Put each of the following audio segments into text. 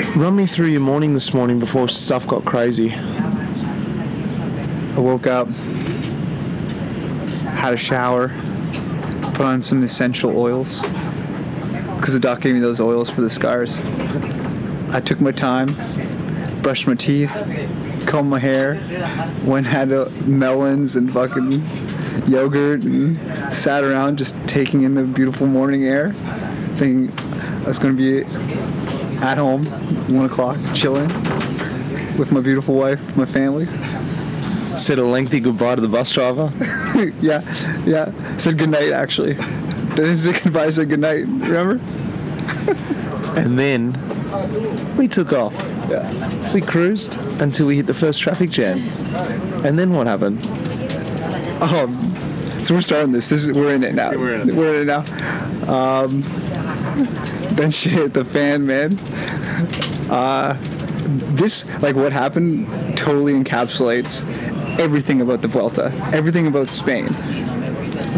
Run me through your morning this morning before stuff got crazy. I woke up, had a shower, put on some essential oils because the doc gave me those oils for the scars. I took my time, brushed my teeth, combed my hair, went had uh, melons and fucking yogurt and sat around just taking in the beautiful morning air, thinking I was gonna be at home, one o'clock, chilling with my beautiful wife, my family. Said a lengthy goodbye to the bus driver. yeah, yeah. Said goodnight actually. Didn't say goodbye, I said goodnight. Remember? And then we took off. Yeah. We cruised until we hit the first traffic jam. And then what happened? Oh, so we're starting this. This is we're in it now. We're in it. We're in it now. Um, then shit hit the fan, man. Uh, this like what happened totally encapsulates everything about the Vuelta, everything about Spain.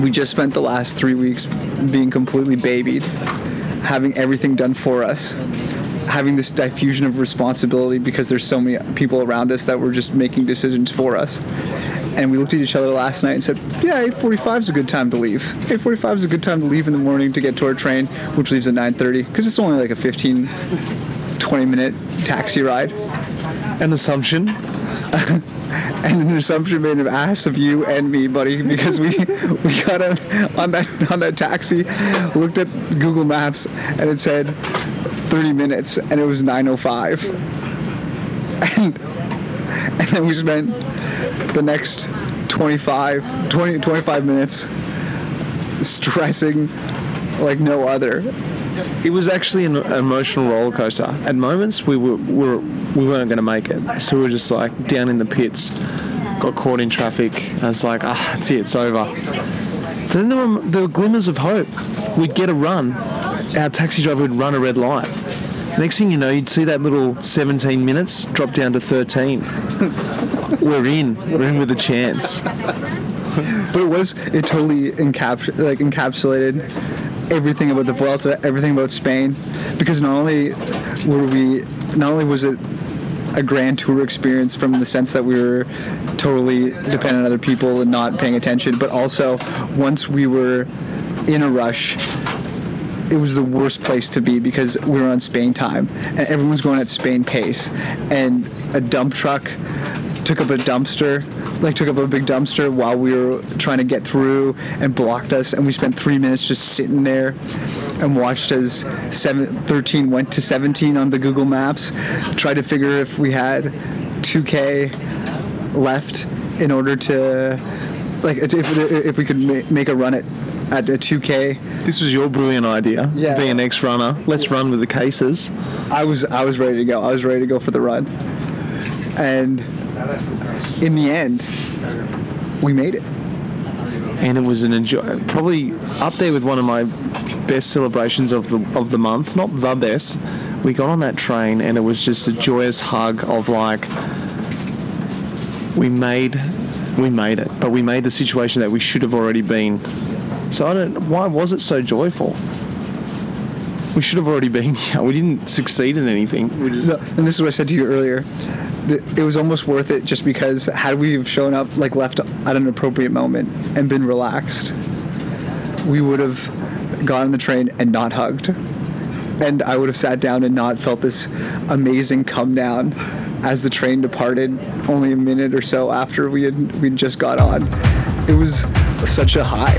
We just spent the last three weeks being completely babied, having everything done for us, having this diffusion of responsibility because there's so many people around us that were just making decisions for us. And we looked at each other last night and said, "Yeah, 8:45 is a good time to leave. 8:45 is a good time to leave in the morning to get to our train, which leaves at 9:30, because it's only like a 15, 20 minute taxi ride." An assumption. and an assumption made of ass of you and me, buddy, because we we got on, on that on that taxi, looked at Google Maps, and it said 30 minutes, and it was 9:05, and and then we spent the next 25 20 25 minutes stressing like no other. It was actually an emotional roller coaster. At moments, we were, were we weren't going to make it, so we were just like down in the pits. Got caught in traffic. And it's like, ah, that's it, it's over. Then there were, there were glimmers of hope. We'd get a run. Our taxi driver would run a red light. Next thing you know, you'd see that little 17 minutes drop down to 13. we're in. We're in with a chance. But it was it totally encaps- like encapsulated everything about the Vuelta, everything about Spain, because not only were we, not only was it a grand tour experience from the sense that we were totally dependent on other people and not paying attention, but also once we were in a rush, it was the worst place to be because we were on Spain time and everyone's going at Spain pace, and a dump truck took up a dumpster, like took up a big dumpster while we were trying to get through and blocked us, and we spent three minutes just sitting there and watched as seven, 13 went to 17 on the Google Maps, tried to figure if we had 2K left in order to, like, if, if we could ma- make a run at at a 2K. This was your brilliant idea. Yeah. Being an ex-runner, let's run with the cases. I was I was ready to go. I was ready to go for the run. And in the end, we made it. and it was an enjoy probably up there with one of my best celebrations of the of the month not the best we got on that train and it was just a joyous hug of like we made we made it but we made the situation that we should have already been so I don't why was it so joyful we should have already been here we didn't succeed in anything we just So- and this is what I said to you earlier. It was almost worth it just because had we have shown up like left at an appropriate moment and been relaxed, we would have gotten on the train and not hugged. And I would have sat down and not felt this amazing come down as the train departed only a minute or so after we had we just got on. It was such a high.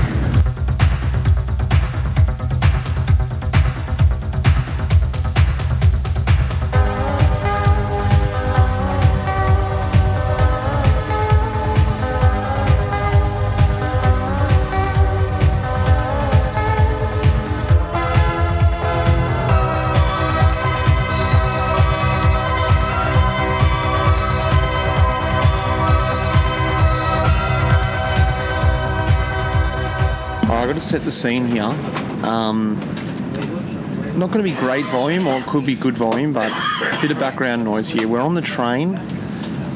Set the scene here. Um, not going to be great volume, or it could be good volume, but a bit of background noise here. We're on the train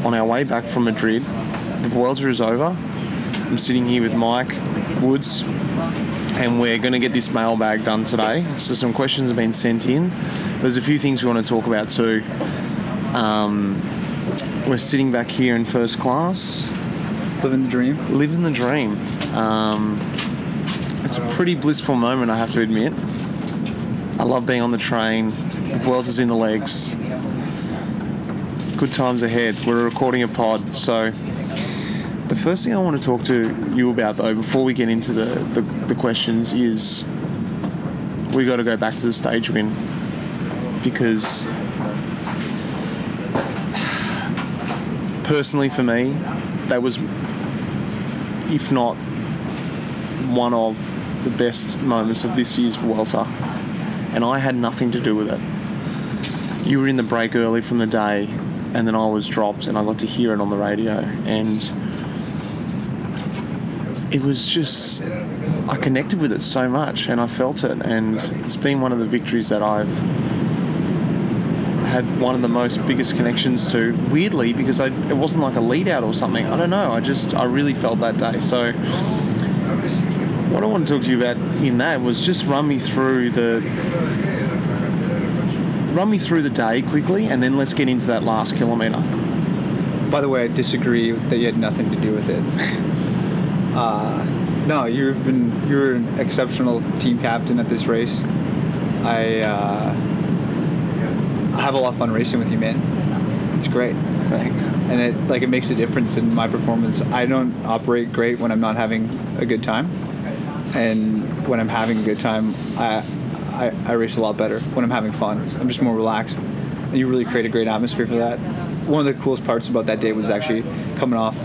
on our way back from Madrid. The Vuelta is over. I'm sitting here with Mike Woods and we're going to get this mailbag done today. So some questions have been sent in. There's a few things we want to talk about too. Um, we're sitting back here in first class, Living the dream. living the dream. Um, it's a pretty blissful moment, I have to admit. I love being on the train. The Vuelta's in the legs. Good times ahead. We're recording a pod, so the first thing I want to talk to you about, though, before we get into the, the, the questions, is we got to go back to the stage win because personally for me, that was, if not one of the best moments of this year's Vuelta, and I had nothing to do with it. You were in the break early from the day, and then I was dropped, and I got to hear it on the radio, and it was just I connected with it so much, and I felt it, and it's been one of the victories that I've had one of the most biggest connections to. Weirdly, because I, it wasn't like a lead out or something. I don't know. I just I really felt that day. So what I want to talk to you about in that was just run me through the run me through the day quickly, and then let's get into that last kilometre. By the way, I disagree that you had nothing to do with it. uh, no, you've been you're an exceptional team captain at this race. I uh, I have a lot of fun racing with you, man. It's great, Thanks. and it like it makes a difference in my performance. I don't operate great when I'm not having a good time, and when I'm having a good time, I I, I race a lot better. When I'm having fun, I'm just more relaxed, and you really create a great atmosphere for that. One of the coolest parts about that day was actually coming off,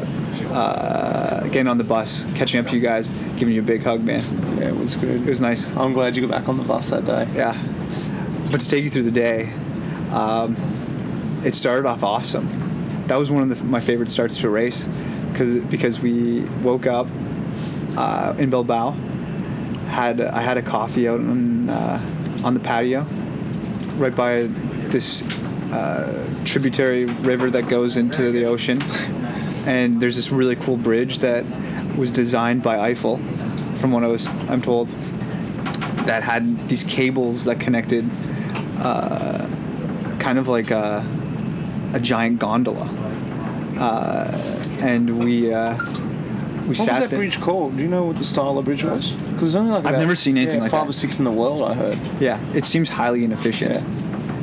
uh, getting on the bus, catching up to you guys, giving you a big hug, man. Yeah, it was good. It was nice. I'm glad you got back on the bus that day. Yeah. But to take you through the day, um, it started off awesome. That was one of the, my favorite starts to a race cause, because we woke up uh, in Bilbao. Had I had a coffee out on uh, on the patio, right by this uh, tributary river that goes into the ocean, and there's this really cool bridge that was designed by Eiffel, from what I was I'm told, that had these cables that connected, uh, kind of like a, a giant gondola, uh, and we. We What was that there. bridge called? Do you know what the style of bridge was? Because only like I've about, never seen anything yeah, like five that. or six in the world. I heard. Yeah, it seems highly inefficient.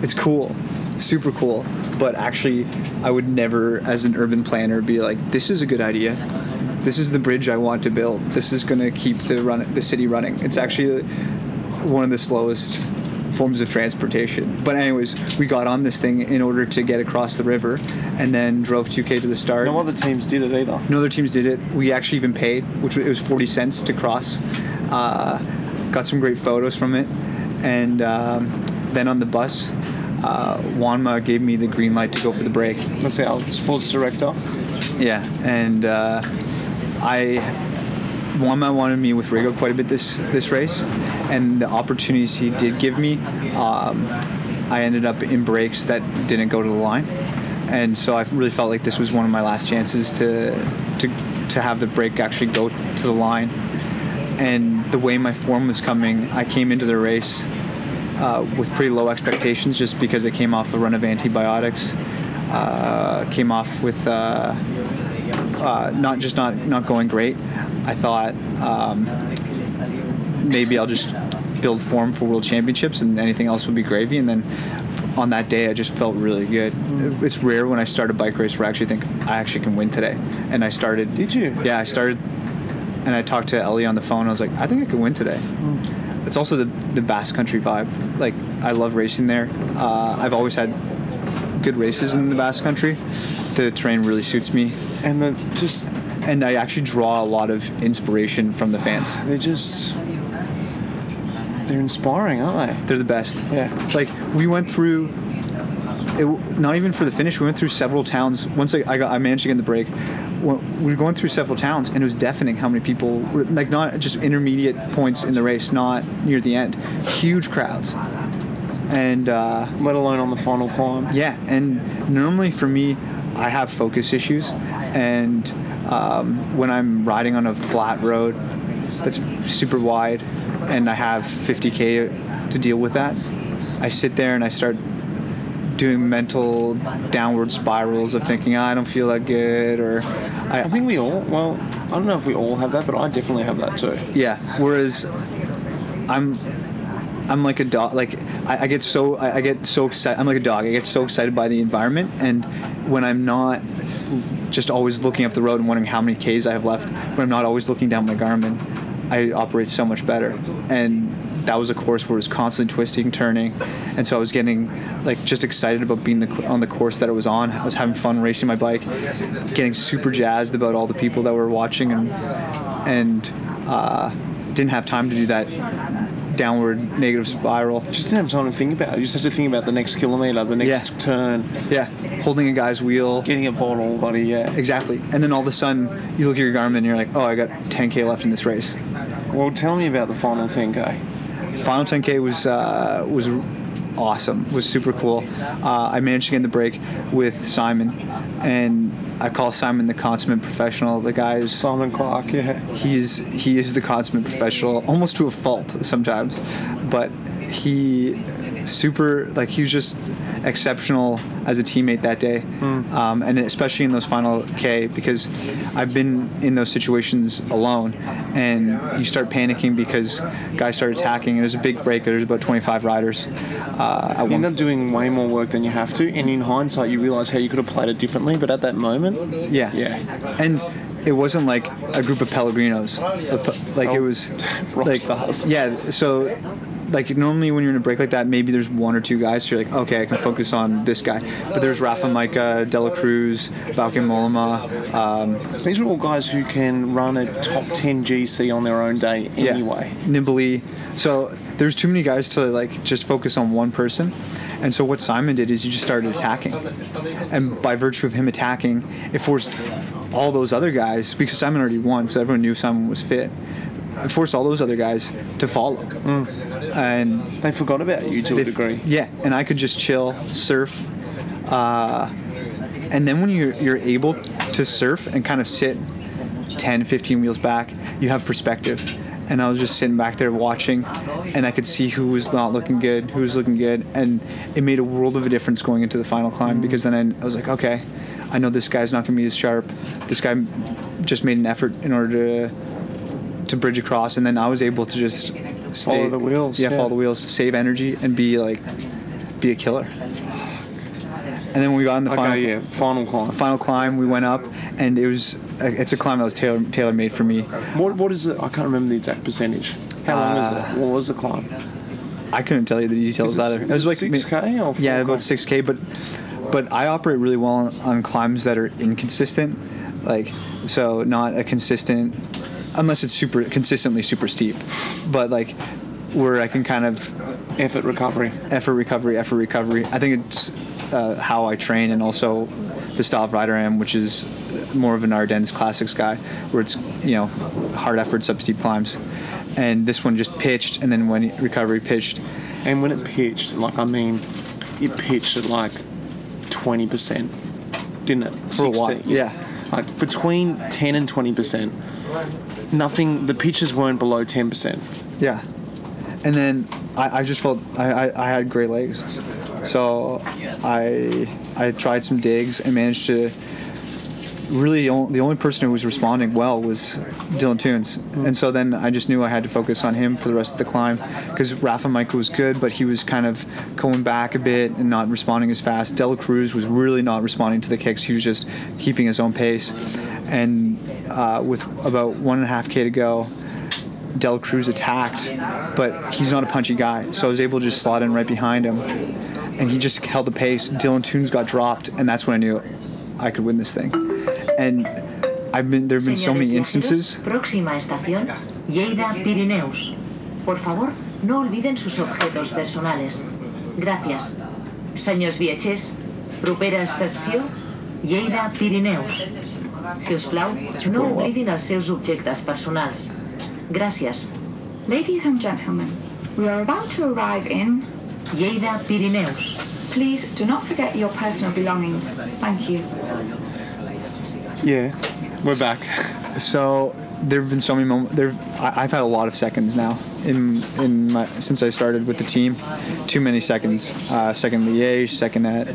It's cool, super cool, but actually, I would never, as an urban planner, be like, "This is a good idea. This is the bridge I want to build. This is going to keep the run the city running." It's actually one of the slowest forms of transportation. But anyways, we got on this thing in order to get across the river, and then drove 2k to the start. No other teams did it either. No other teams did it. We actually even paid, which was, it was 40 cents to cross. Uh, got some great photos from it. And um, then on the bus, uh, Juanma gave me the green light to go for the break. Let's That's our sports director. Yeah. And uh, I, Juanma wanted me with Rigo quite a bit this, this race. And the opportunities he did give me, um, I ended up in breaks that didn't go to the line. And so I really felt like this was one of my last chances to, to, to have the break actually go to the line. And the way my form was coming, I came into the race uh, with pretty low expectations just because I came off a run of antibiotics. Uh, came off with uh, uh, not just not not going great. I thought um, maybe I'll just build form for World Championships and anything else would be gravy. And then on that day, I just felt really good. It's rare when I start a bike race where I actually think I actually can win today. And I started. Did you? Yeah, I started, and I talked to Ellie on the phone. I was like, I think I can win today. It's also the the Basque Country vibe. Like I love racing there. Uh, I've always had good races in the Basque Country. The terrain really suits me, And the just and I actually draw a lot of inspiration from the fans. they're just they're inspiring, aren't they? They're the best. Yeah. Like we went through. It, not even for the finish. We went through several towns. Once I, I got, I managed to get in the break. We were going through several towns, and it was deafening how many people. Were, like not just intermediate points in the race, not near the end. Huge crowds, and uh, Let alone on the final climb. yeah. And normally for me, I have focus issues, and um, when I'm riding on a flat road that's super wide, and I have 50k to deal with that, I sit there and I start doing mental downward spirals of thinking "Ah, I don't feel that good or I, I think we all. Well, I don't know if we all have that, but I definitely have that too. Yeah. Whereas I'm I'm like a dog. Like I, I get so I, I get so excited. I'm like a dog. I get so excited by the environment, and when I'm not just always looking up the road and wondering how many Ks I have left, when I'm not always looking down my Garmin, I operate so much better. And that was a course where it was constantly twisting, turning, and so I was getting like just excited about being the, on the course that it was on. I was having fun racing my bike, getting super jazzed about all the people that were watching, and and uh, didn't have time to do that downward negative spiral. Just didn't have time to think about it. You just had to think about the next kilometre, the next Yeah. turn, Yeah, holding a guy's wheel. getting a bottle, buddy. Yeah. Exactly. And then all of a sudden, you look at your Garmin and you're like, oh, I got 10K left in this race. Well, tell me about the final 10k. Final 10K was uh, was awesome. Was super cool. Uh, I managed to get in the break with Simon, and I call Simon the consummate professional. The guy is Simon Clarke. Yeah. he's he is the consummate professional, almost to a fault sometimes, but he super like he was just exceptional as a teammate that day, um, and especially in those final K because I've been in those situations alone, and you start panicking because guys start attacking. And there's a big break. There's about 25 riders. Uh, You end up doing way more work than you have to, and in hindsight, you realise how you could have played it differently. But at that moment, yeah, Yeah. and it wasn't like a group of Pellegrinos, pe- like it Oh, was like yeah. So like normally when you're in a break like that, maybe there's one or two guys. So you're like, okay, I can focus on this guy. But there's Rafa, Majka, Dela Cruz, Bauke Mollema. Um, these are all guys who can run a top 10 GC on their own day yeah, anyway. Nimbly. So there's too many guys to like just focus on one person. And so what Simon did is he just started attacking, and by virtue of him attacking, it forced all those other guys because Simon already won, so everyone knew Simon was fit. It forced all those other guys to follow, and They forgot about you to a degree. Yeah, and I could just chill, surf, uh, and then when you're you're able to surf and kind of sit 10, 15 wheels back, you have perspective. And I was just sitting back there watching, and I could see who was not looking good, who was looking good, and it made a world of a difference going into the final climb because then I, I was like, okay, I know this guy's not gonna be as sharp. This guy just made an effort in order to to bridge across, and then I was able to just stay Follow the wheels, Yeah, yeah. follow the wheels, save energy, and be like be a killer. And then when we got in the final, Okay, yeah, final climb. final climb, we went up, and it was it's a climb that was tailor tailor made for me. What, what is it? I can't remember the exact percentage. How long Uh, is it? What was the climb? I couldn't tell you the details it- either. It was like 6K or yeah, 4K? about six k. But but I operate really well on, on climbs that are inconsistent, like so not a consistent, unless it's super consistently super steep, but like where I can kind of Effort recovery. effort recovery, effort recovery. I think it's uh, how I train and also the style of rider I am, which is more of an Ardennes classics guy, where it's you know hard effort, sub steep climbs, and this one just pitched and then when recovery pitched. And when it pitched, like I mean, it pitched at like twenty percent, didn't it? For a while, yeah. Like between ten and twenty percent. Nothing. The pitches weren't below ten percent. Yeah, and then I, I just felt I, I, I had great legs, so I I tried some digs and managed to. Really, only, the only person who was responding well was Dylan Teuns, and so then I just knew I had to focus on him for the rest of the climb because Rafa Majka was good, but he was kind of going back a bit and not responding as fast. De la Cruz was really not responding to the kicks; he was just keeping his own pace, and uh, with about one and a half k to go, Del Cruz attacked, but he's not a punchy guy, so I was able to just slot in right behind him, and he just held the pace. Dylan Teuns got dropped, and that's when I knew I could win this thing. And I've been there have been so many instances. próxima estación, Lleida, Pirineus. Por favor, no olviden sus objetos personales. Gracias. Senyors viatgers, propera estació, Lleida, Pirineus. Si us plau, no oblidin els seus objectes personals. Gràcies. Ladies and gentlemen, we are about to arrive in. Lleida, Pirineus. Please do not forget your personal belongings. Thank you. Yeah, we're back. So there have been so many moments. There, I- I've had a lot of seconds now in in my since I started with the team. Too many seconds. Uh, second at Liège, second at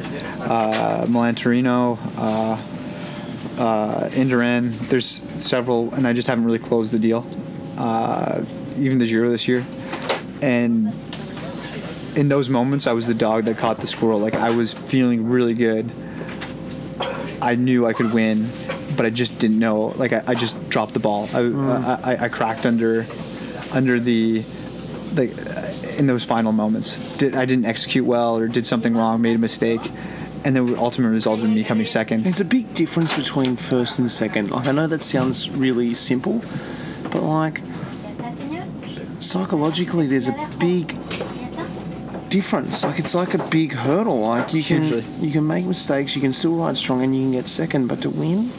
uh, Milan Torino, uh, uh, Indurain. There's several, and I just haven't really closed the deal. Uh, even the Giro this year, and in those moments, I was the dog that caught the squirrel. Like I was feeling really good. I knew I could win, but I just didn't know. Like I, I just dropped the ball. I, I, I, I cracked under, under the, like, in those final moments. Did I didn't execute well or did something wrong, made a mistake, and then ultimate result in me coming second. There's a big difference between first and second. Like I know that sounds really simple, but like psychologically, there's a big difference. Like it's like a big hurdle. Like you can Hugely. you can make mistakes, you can still ride strong, and you can get second. But to win,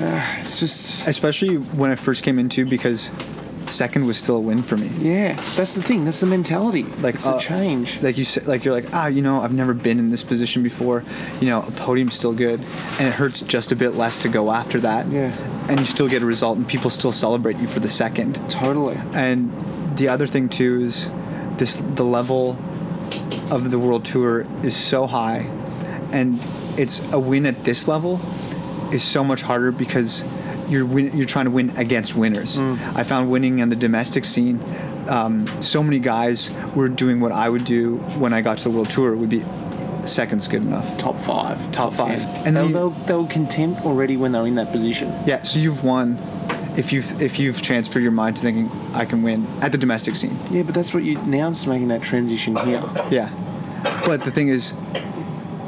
uh, it's just Especially when I first came into because second was still a win for me. yeah. That's the thing. That's the mentality. Like, it's uh, a change. like you said, like you're like ah, you know, I've never been in this position before. You know, a podium's still good, and it hurts just a bit less to go after that. Yeah. And you still get a result, and people still celebrate you for the second. Totally. And the other thing too is this: the level of the world tour is so high, and it's a win at this level is so much harder because you're win- you're trying to win against winners. I found winning on the domestic scene. Um, so many guys were doing what I would do when I got to the world tour. Would be seconds good enough. Top five. Top five. ten. And And they'll, they'll, they'll content already when they're in that position. Yeah, so you've won if you've if you've transferred your mind to thinking I can win at the domestic scene. Yeah, but that's what you now it's making that transition here. Yeah. But the thing is,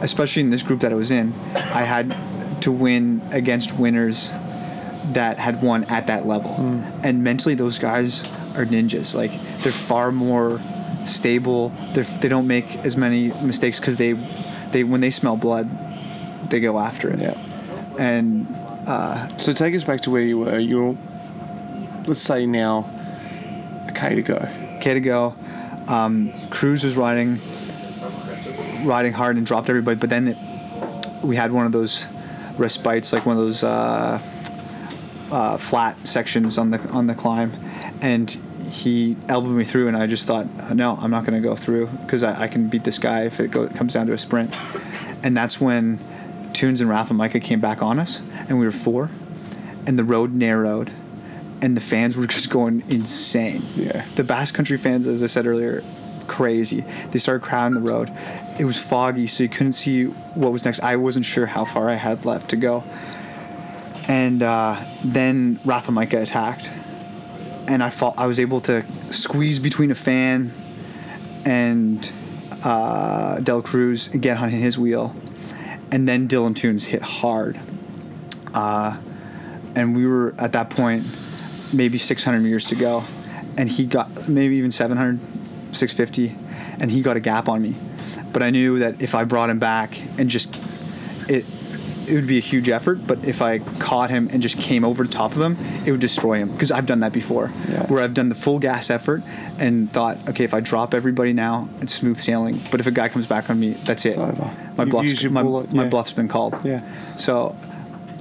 especially in this group that I was in, I had to win against winners that had won at that level. And mentally, those guys are ninjas. Like, they're far more stable. They're, they don't make as many mistakes because they, they, when they smell blood, they go after it. Yeah. And So take us back to where you were. You're, let's say now, a K to go. K to go. Um, Cruz was riding, riding hard and dropped everybody. But then it, we had one of those respites, like one of those uh, uh, flat sections on the on the climb, and he elbowed me through, and I just thought, no, I'm not going to go through because I, I can beat this guy if it go, comes down to a sprint. And that's when Teuns and Rafa Majka came back on us, and we were four, and the road narrowed, and the fans were just going insane. Yeah. The Basque Country fans, as I said earlier, crazy. They started crowding the road. It was foggy, so you couldn't see what was next. I wasn't sure how far I had left to go. And uh, then Rafa Majka attacked, and I fought, I was able to squeeze between a fan and uh, Del Cruz again on his wheel, and then Dylan Teuns hit hard. Uh, and we were at that point maybe 600 meters to go, and he got maybe even 700, 650, and he got a gap on me. But I knew that if I brought him back and just it it would be a huge effort, but if I caught him and just came over the top of him, it would destroy him. Because I've done that before, Yeah. where I've done the full gas effort and thought, okay, if I drop everybody now, it's smooth sailing. But if a guy comes back on me, that's it. My You've bluff's used your my, bullet, my yeah. bluff's been called. Yeah. So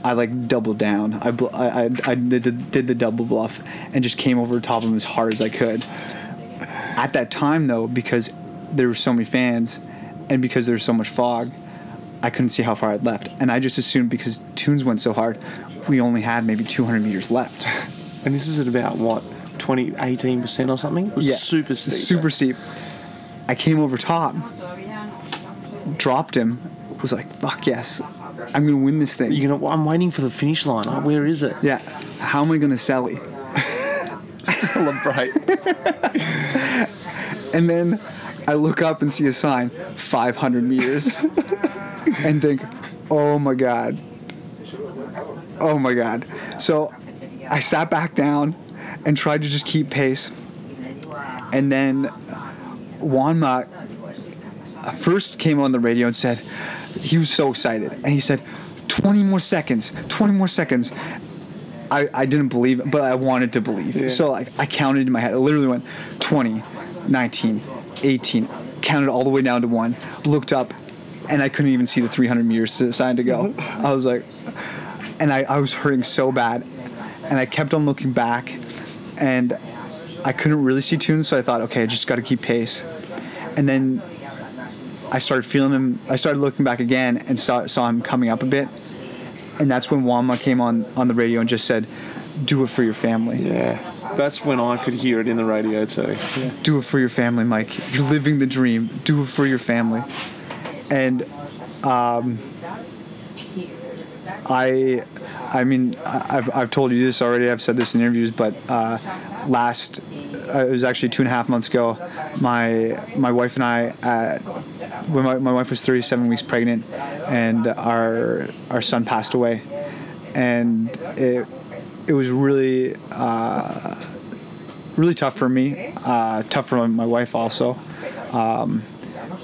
I like doubled down. I bl- I, I, I did, did the double bluff and just came over the top of him as hard as I could. At that time, though, because there were so many fans and because there was so much fog, I couldn't see how far I'd left. And I just assumed because Teuns went so hard, we only had maybe 200 meters left. And this is at about what, 20, 18% or something? It was super steep. Super steep. I came over top, dropped him, was like, fuck yes, I'm going to win this thing. You know, I'm waiting for the finish line. Oh, where is it? yeah, how am I going to Sally? Celebrate. And then I look up and see a sign, 500 meters, and think, oh my God. Oh my God. So I sat back down and tried to just keep pace. And then Juanma first came on the radio and said, he was so excited. And he said, 20 more seconds, 20 more seconds. I, I didn't believe it, but I wanted to believe. Yeah. So like I counted in my head. I literally went 20, 19, 18, counted all the way down to one, looked up, and I couldn't even see the 300 meters to- sign to go. Mm-hmm. I was like, and I, I was hurting so bad. and I kept on looking back, and I couldn't really see Teuns, so I thought, okay, I just got to keep pace. And then I started feeling him. I started looking back again and saw saw him coming up a bit, and that's when Juanma came on on the radio and just said, "Do it for your family. Yeah. That's when I could hear it in the radio too. Yeah. Do it for your family, Mike. You're living the dream. Do it for your family." And um, I, I mean, I've I've told you this already. I've said this in interviews, but uh, last uh, it was actually two and a half months ago. My my wife and I, uh, when my, my wife was 37 weeks pregnant, and our our son passed away, and it it was really uh, really tough for me, uh, tough for my wife also. Um,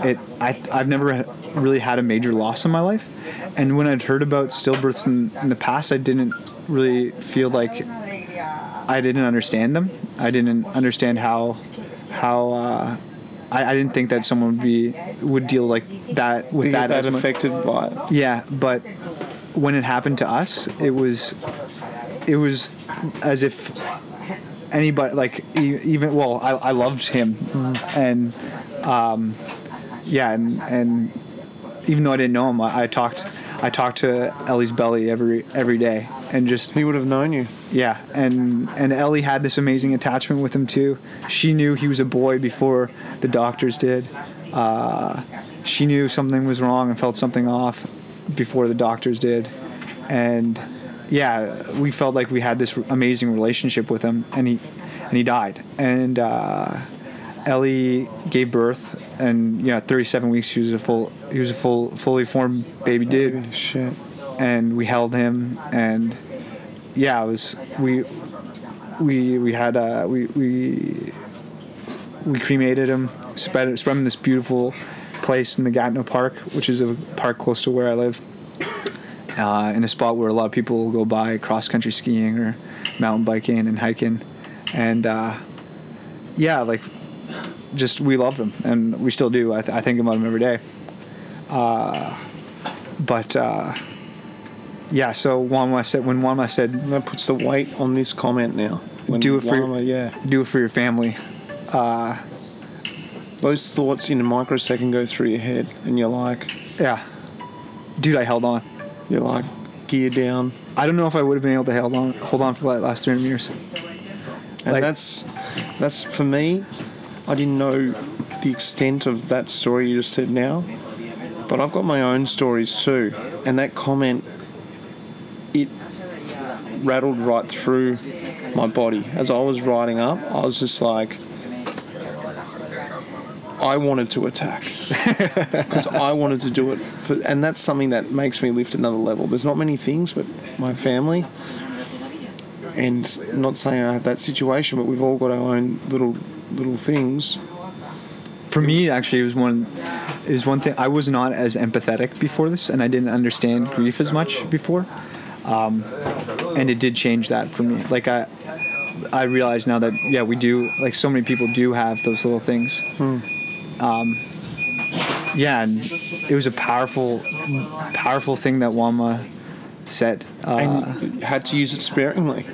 it I I've never really had a major loss in my life, and when I'd heard about stillbirths in, in the past, I didn't really feel like I didn't understand them. I didn't understand how how uh, I, I didn't think that someone would be would deal like that with that, as that affected by it. yeah, but when it happened to us, it was it was as if anybody like even well, I, I loved him, and um, yeah, and and even though I didn't know him, I, I talked I talked to Ellie's belly every every day, and just He would have known you. yeah, and and Ellie had this amazing attachment with him too. She knew he was a boy before the doctors did. Uh, she knew something was wrong and felt something off before the doctors did, and yeah, we felt like we had this amazing relationship with him, and he and he died, and uh, Ellie gave birth, and yeah, 37 weeks. He was a full he was a full fully formed baby dude Shit. and we held him and yeah it was we we we had uh we we we cremated him spread spread him in this beautiful place in the Gatineau Park which is a park close to where I live uh, in a spot where a lot of people go by cross country skiing or mountain biking and hiking and uh yeah like just we loved him and we still do I, th- I think about him every day uh but uh yeah, so Juanma said when Juanma said That puts the weight on this comment now. When Do it for your- yeah. do it for your family. Those thoughts in a microsecond go through your head, and you're like, Yeah. Dude, I held on. you're like, gear down, I don't know if I would have been able to hold on hold on for that last 300 years. and Like- that's that's for me. I didn't know the extent of that story you just said now, but I've got my own stories too, and that comment, it rattled right through my body as I was riding up. I was just like. I wanted to attack because I wanted to do it, for, and that's something that makes me lift another level. There's not many things, but my family, and not saying I have that situation, but we've all got our own little little things. For me, actually, it was one it was one thing. I was not as empathetic before this, and I didn't understand grief as much before. Um, and it did change that for me. Like I, I realize now that yeah, we do. Like so many people do have those little things. Um, yeah, and it was a powerful, powerful thing that Juanma said. Uh, and had to use it sparingly.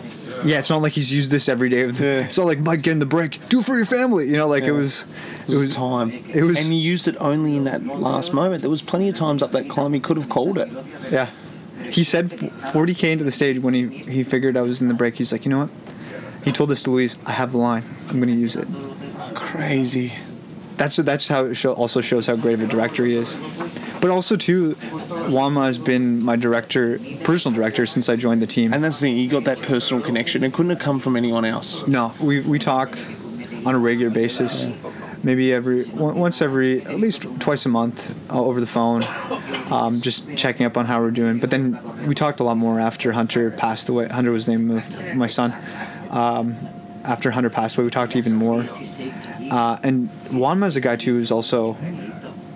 Yeah, it's not like he's used this every day. With Yeah. It's not like Mike getting the break. Do it for your family. You know, like it was. It was time. It was- and he used it only in that last moment. There was plenty of times up that climb he could have called it. Yeah. He said 40k into the stage when he, he figured I was in the break. He's like, you know what? He told this to Louise, I have the line. I'm going to use it. Crazy. That's that's how it show, also shows how great of a director he is. But also, too, Juanma has been my director, personal director, since I joined the team. And that's the thing. He got that personal connection. It couldn't have come from anyone else. No, we, we talk on a regular basis, maybe every once every at least twice a month uh, over the phone, um, just checking up on how we're doing. But then we talked a lot more after Hunter passed away. Hunter was the name of my son. Um, after Hunter passed away, we talked even more. Uh, and Juanma is a guy too who's also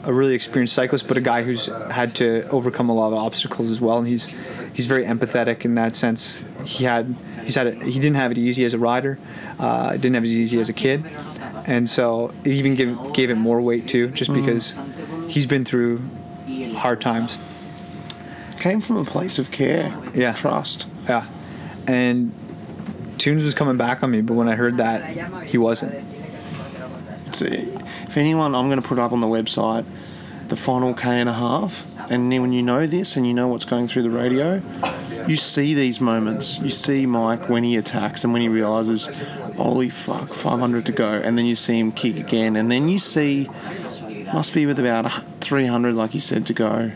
a really experienced cyclist, but a guy who's had to overcome a lot of obstacles as well. And he's he's very empathetic in that sense. He had he's had it, he didn't have it easy as a rider, uh, didn't have it easy as a kid, and so it even gave gave it more weight too, just because he's been through hard times. Came from a place of care, Yeah. trust. Yeah, and Teuns was coming back on me, but when I heard that, he wasn't. It's, uh, if anyone, I'm going to put up on the website the final K and a half. And then when you know this and you know what's going through the radio, you see these moments. You see Mike when he attacks and when he realizes, holy fuck, 500 to go. And then you see him kick again. And then you see, must be with about 300, like you said, to go,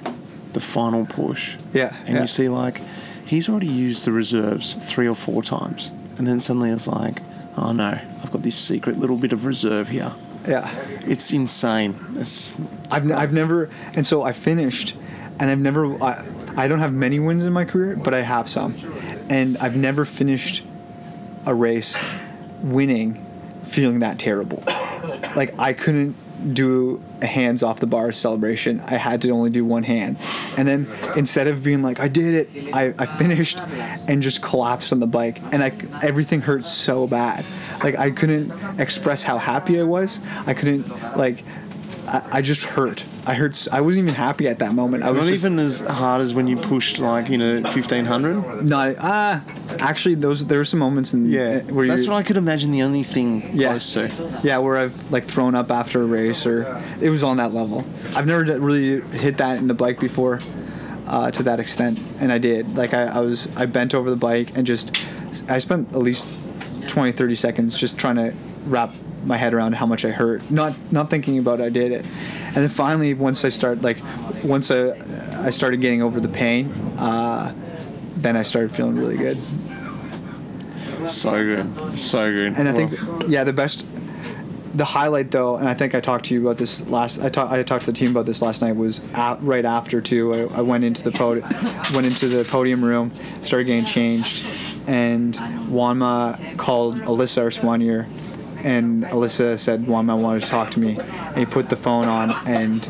the final push. Yeah, And yeah. you see, like, he's already used the reserves three or four times. And then suddenly it's like, oh no, I've got this secret little bit of reserve here. Yeah. It's insane. It's I've, n- I've never, and so I finished, and I've never, I, I don't have many wins in my career, but I have some. And I've never finished a race winning feeling that terrible. Like, I couldn't do a hands off the bar celebration. I had to only do one hand. And then instead of being like, I did it, I, I finished and just collapsed on the bike. And I, everything hurt so bad. Like, I couldn't express how happy I was. I couldn't, like, I, I just hurt. I hurt. I wasn't even happy at that moment. I was not just, even as hard as when you pushed like you know 1500. No, ah, actually, those there were some moments in Yeah, where that's what I could imagine the only thing Yeah. close to. yeah, where I've like thrown up after a race or it was on that level. I've never really hit that in the bike before, uh, to that extent, and I did. Like I, I was, I bent over the bike and just, I spent at least 20, 30 seconds just trying to wrap my head around how much I hurt, not not thinking about I did it, and then finally once I start like, once I, I started getting over the pain, uh, then I started feeling really good. So good, so good. And I Well, think, yeah, the best, the highlight though, and I think I talked to you about this last. I talked. I talked to the team about this last night. Was at, right after too. I, I went into the pod, went into the podium room, started getting changed, and Juanma called Alyssa, our soigneur, and Alyssa said Juanma wanted to talk to me, and he put the phone on, and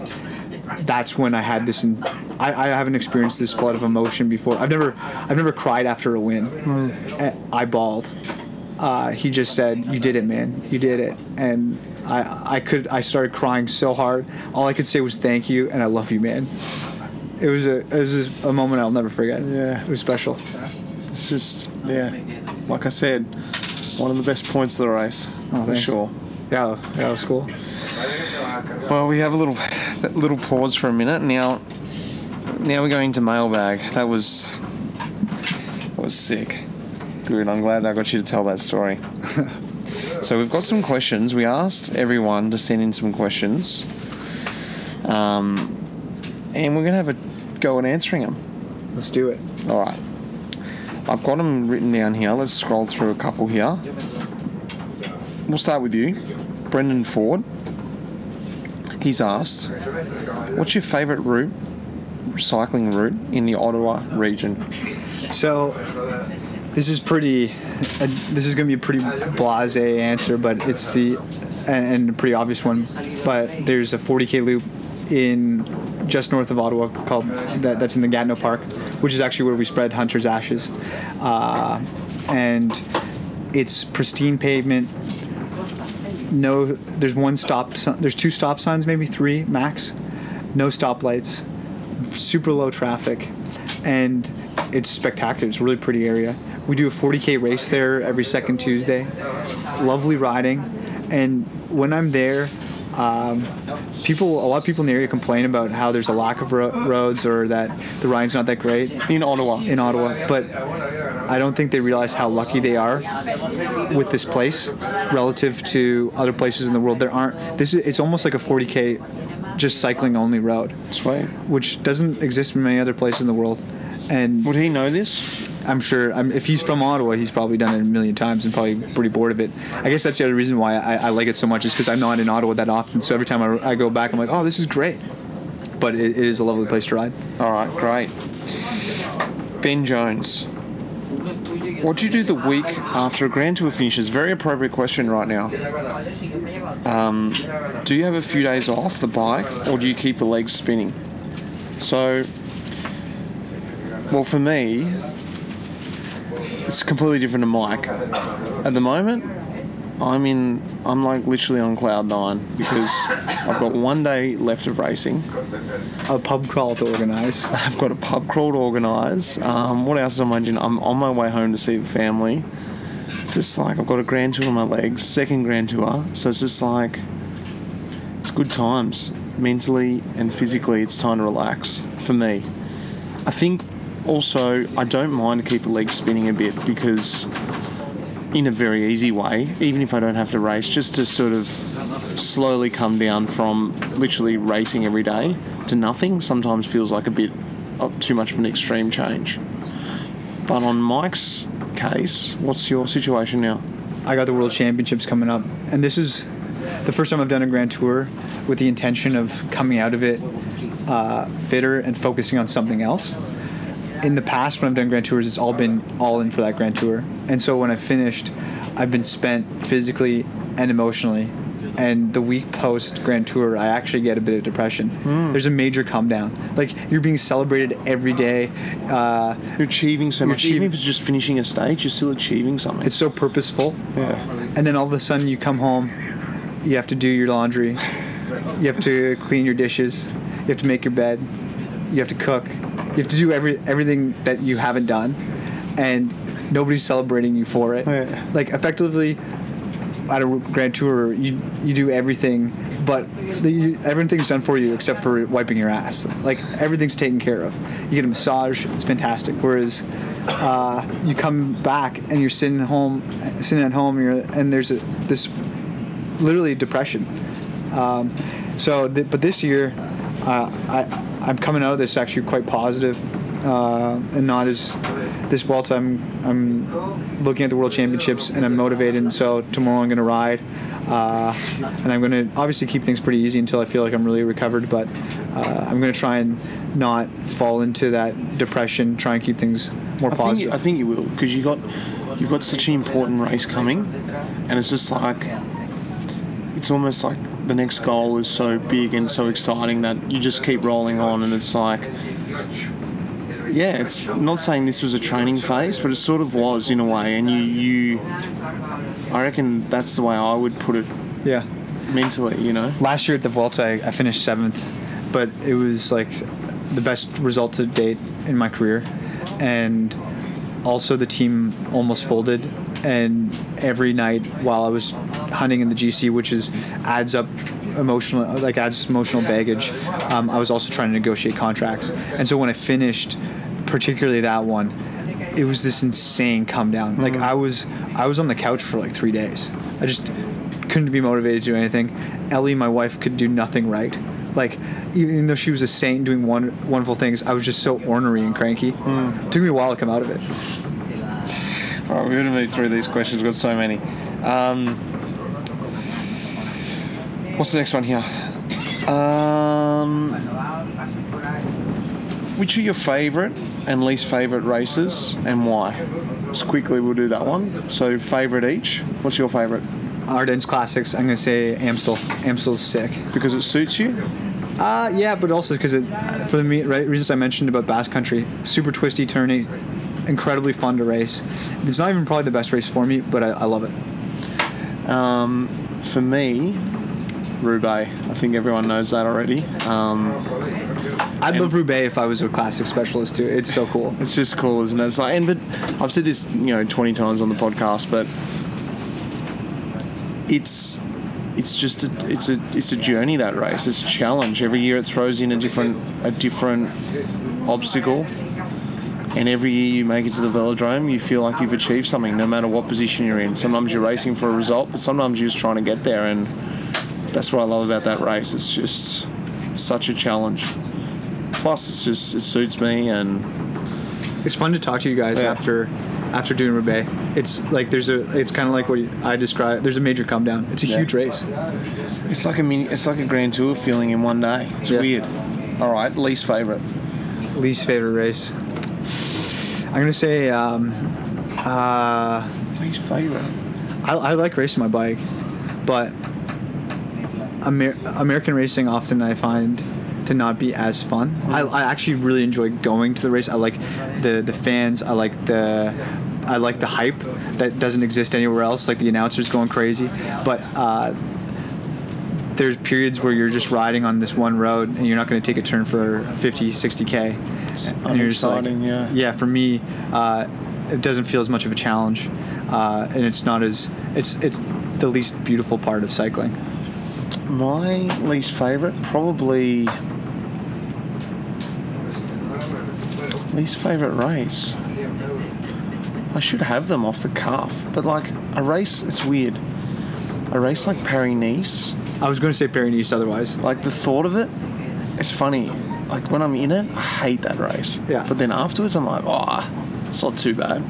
that's when I had this. In, I, I haven't experienced this flood of emotion before. I've never, I've never cried after a win. Eh, I bawled uh, he just said, "You did it, man. You did it." And I, I could, I started crying so hard. All I could say was "Thank you" and "I love you, man." It was a, it was a moment I'll never forget. Yeah. it was special. It's just, yeah, like I said, one of the best points of the race, Oh, for thanks. sure. Yeah, yeah, cool. Well, we have a little, that little pause for a minute. Now, now we're going to mailbag. That was, that was sick. Good. I'm glad I got you to tell that story. so we've got some questions. We asked everyone to send in some questions, um, and we're gonna have a go at answering them. Let's do it. All right. I've got them written down here. Let's scroll through a couple here. We'll start with you, Brendan Ford. He's asked, "What's your favourite route, cycling route in the Ottawa region?" So, this is pretty. Uh, this is gonna be a pretty blasé answer, but it's the and, and a pretty obvious one. But there's a 40k loop in just north of Ottawa called that, that's in the Gatineau Park, which is actually where we spread Hunter's ashes, uh, and it's pristine pavement. No, there's one stop. There's two stop signs, maybe three max. No stoplights. Super low traffic, and it's spectacular. It's a really pretty area. We do a 40k race there every second Tuesday. Lovely riding, and when I'm there, um, people a lot of people in the area complain about how there's a lack of ro- roads or that the riding's not that great In Ottawa. in Ottawa, but I don't think they realize how lucky they are with this place relative to other places in the world. There aren't. This is. It's almost like a 40k, just cycling only road, Sweet. which doesn't exist in many other places in the world. And Would he know this? I'm sure I'm, if he's from Ottawa, he's probably done it a million times and probably pretty bored of it. I guess that's the other reason why I, I like it so much is because I'm not in Ottawa that often. So every time I, I go back, I'm like, oh, this is great. But it, it is a lovely place to ride. All right, great. Ben Jones. What do you do the week after a Grand Tour finishes? Very appropriate question right now. Um, do you have a few days off the bike, or do you keep the legs spinning? So, well, for me, it's completely different to Mike. At the moment, I'm in. I'm like literally on cloud nine because I've got one day left of racing. A pub crawl to organize. I've got a pub crawl to organise. Um, what else am I doing? I'm on my way home to see the family. it's just like I've got a grand tour on my legs, second grand tour, so it's just like it's good times mentally and physically. It's time to relax for me. I think also I don't mind to keep the legs spinning a bit because in a very easy way, even if I don't have to race, just to sort of slowly come down from literally racing every day to nothing sometimes feels like a bit of too much of an extreme change. But on Mike's case, what's your situation now? I got the World Championships coming up, and this is the first time I've done a Grand Tour with the intention of coming out of it uh, fitter and focusing on something else. In the past, when I've done Grand Tours, it's all been all in for that Grand Tour, and so when I finished, I've been spent physically and emotionally. And the week post Grand Tour, I actually get a bit of depression. There's a major come down. Like you're being celebrated every day. Uh, You're achieving so You're much. Even achieving- if it's just finishing a stage, you're still achieving something. it's so purposeful. yeah. and then all of a sudden you come home you have to do your laundry you have to clean your dishes you have to make your bed you have to cook you have to do every everything that you haven't done and nobody's celebrating you for it. Like effectively at a grand tour you you do everything but the, you, everything's done for you except for wiping your ass. Like everything's taken care of. You get a massage it's fantastic. Whereas uh, you come back and you're sitting home sitting at home and there's a, this literally depression. Um, so th- but this year uh, I, I'm coming out of this actually quite positive uh, and not as this Vuelta I'm I'm looking at the World Championships and I'm motivated and so tomorrow I'm going to ride uh, and I'm going to obviously keep things pretty easy until I feel like I'm really recovered but uh, I'm going to try and not fall into that depression try and keep things more I think, positive you, I think you will because you got you've got such an important race coming, and it's just like it's almost like the next goal is so big and so exciting that you just keep rolling on, and it's like. Yeah, it's not saying this was a training phase, but it sort of was in a way, and you, you, I reckon that's the way I would put it yeah mentally, you know. last year at the Vuelta, I, I finished seventh, but it was like the best result to date in my career, and also the team almost folded. And every night while I was hunting in the GC, which is adds up emotional, like adds emotional baggage, um, I was also trying to negotiate contracts. And so when I finished, particularly that one, it was this insane come down. Like I was, I was on the couch for like three days. I just couldn't be motivated to do anything. Ellie, my wife, could do nothing right. Like, even though she was a saint doing one, wonderful things, I was just so ornery and cranky. It took me a while to come out of it. All right, we're going to move through these questions. We've got so many. Um, what's the next one here? Um, which are your favourite and least favourite races and why? Just quickly, we'll do that one. So, favourite each. What's your favourite? Ardennes Classics, I'm going to say Amstel. Amstel's sick. Because it suits you? Uh, yeah, but also because it, for the me- right, reasons I mentioned about Basque Country, super twisty, turny, incredibly fun to race. It's not even probably the best race for me, but I, I love it. Um, for me, Roubaix. I think everyone knows that already. Um, I'd love Roubaix if I was a classic specialist too. It's so cool. It's just cool, isn't it? It's like, and but I've said this, you know, twenty times on the podcast, but it's it's just a, it's a it's a journey that race. It's a challenge. Every year it throws in a different a different obstacle, and every year you make it to the velodrome, you feel like you've achieved something, no matter what position you're in. Sometimes you're racing for a result, but sometimes you're just trying to get there, and that's what I love about that race. It's just such a challenge. Plus, it's just it suits me, and It's fun to talk to you guys Yeah. after after doing Roubaix. It's like there's a it's kind of like what I described. There's a major come down. It's a Yeah. huge race. It's like a mini. It's like a Grand Tour feeling in one day. It's Yeah. weird. All right, least favorite. Least favorite race. I'm gonna say um, uh, Least favorite. I, I like racing my bike, but Amer- American racing often I find to not be as fun. I, I actually really enjoy going to the race. I like the the fans. I like the I like the hype that doesn't exist anywhere else. Like the announcers going crazy, but. Uh, there's periods where you're just riding on this one road and you're not going to take a turn for 50 60k and you're just like yeah. yeah for me uh, it doesn't feel as much of a challenge uh, and it's not as it's it's the least beautiful part of cycling. My least favourite, probably. Least favourite race. I should have them off the cuff, but like a race, it's weird. A race like Paris Nice, I was going to say Paris Nice otherwise. like the thought of it, it's funny. Like when I'm in it, I hate that race. Yeah. But then afterwards, I'm like, oh, it's not too bad.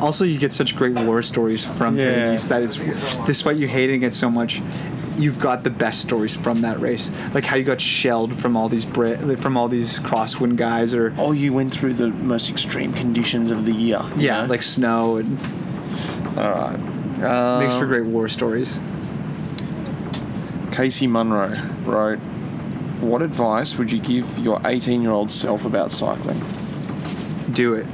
Also, you get such great war stories from Yeah. Nice that it's despite you hating it so much, you've got the best stories from that race. Like how you got shelled from all these Brit, from all these crosswind guys, or Oh, you went through the most extreme conditions of the year. yeah, know? like snow and all right. Um, makes for great war stories. Casey Munro wrote, "What advice would you give your 18-year-old self about cycling? Do it,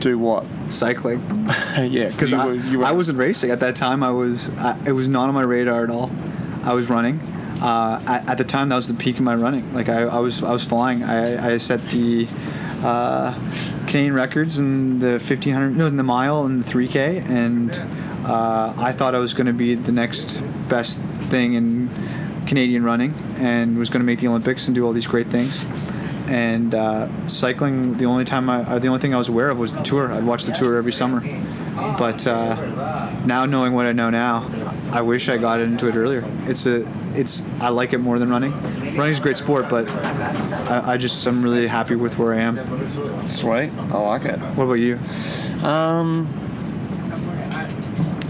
Do what? cycling. yeah, because I, were, were I wasn't racing at that time. I was I, it was not on my radar at all. I was running. Uh, at, at the time, that was the peak of my running. Like I, I was I was flying. I, I set the uh, Canadian records in the 1500 no in the mile and the 3k and uh, I thought I was going to be the next best thing in Canadian running and was going to make the Olympics and do all these great things. And uh, cycling the only time I the only thing I was aware of was the tour. I'd watch the tour every summer. But uh, now knowing what I know now I wish I got into it earlier. It's a it's I like it more than running. Running's a great sport but I, I just I'm really happy with where I am. Sweet. I like it. what about you? Um,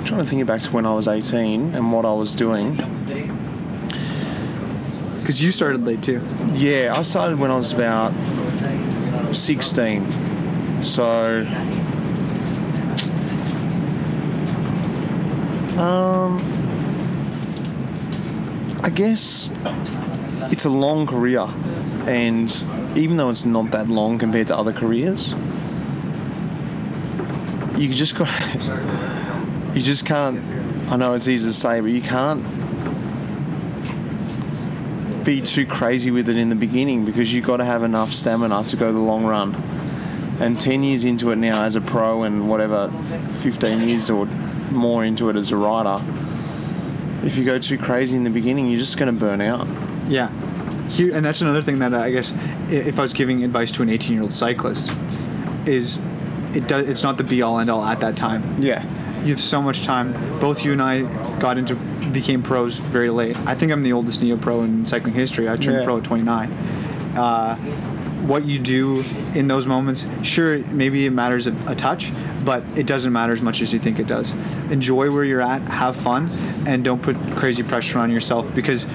trying to think back to when I was 18 and what I was doing. Because you started late too Yeah, I started when I was about 16. So, um, I guess it's a long career, and even though it's not that long compared to other careers, you just got, you just can't. I know it's easy to say, but you can't be too crazy with it in the beginning because you've got to have enough stamina to go the long run. And 10 years into it now as a pro and whatever, 15 years or more into it as a rider, if you go too crazy in the beginning, you're just going to burn out. Yeah. And that's another thing that uh, I guess if I was giving advice to an 18 year old cyclist, is it does it's not the be all end all at that time. Yeah. You have so much time. Both you and I got into became pros very late. I think I'm the oldest neo pro in cycling history. I turned Yeah. pro at 29. Uh, what you do in those moments, sure, maybe it matters a, a touch, but it doesn't matter as much as you think it does. Enjoy where you're at, have fun, and don't put crazy pressure on yourself because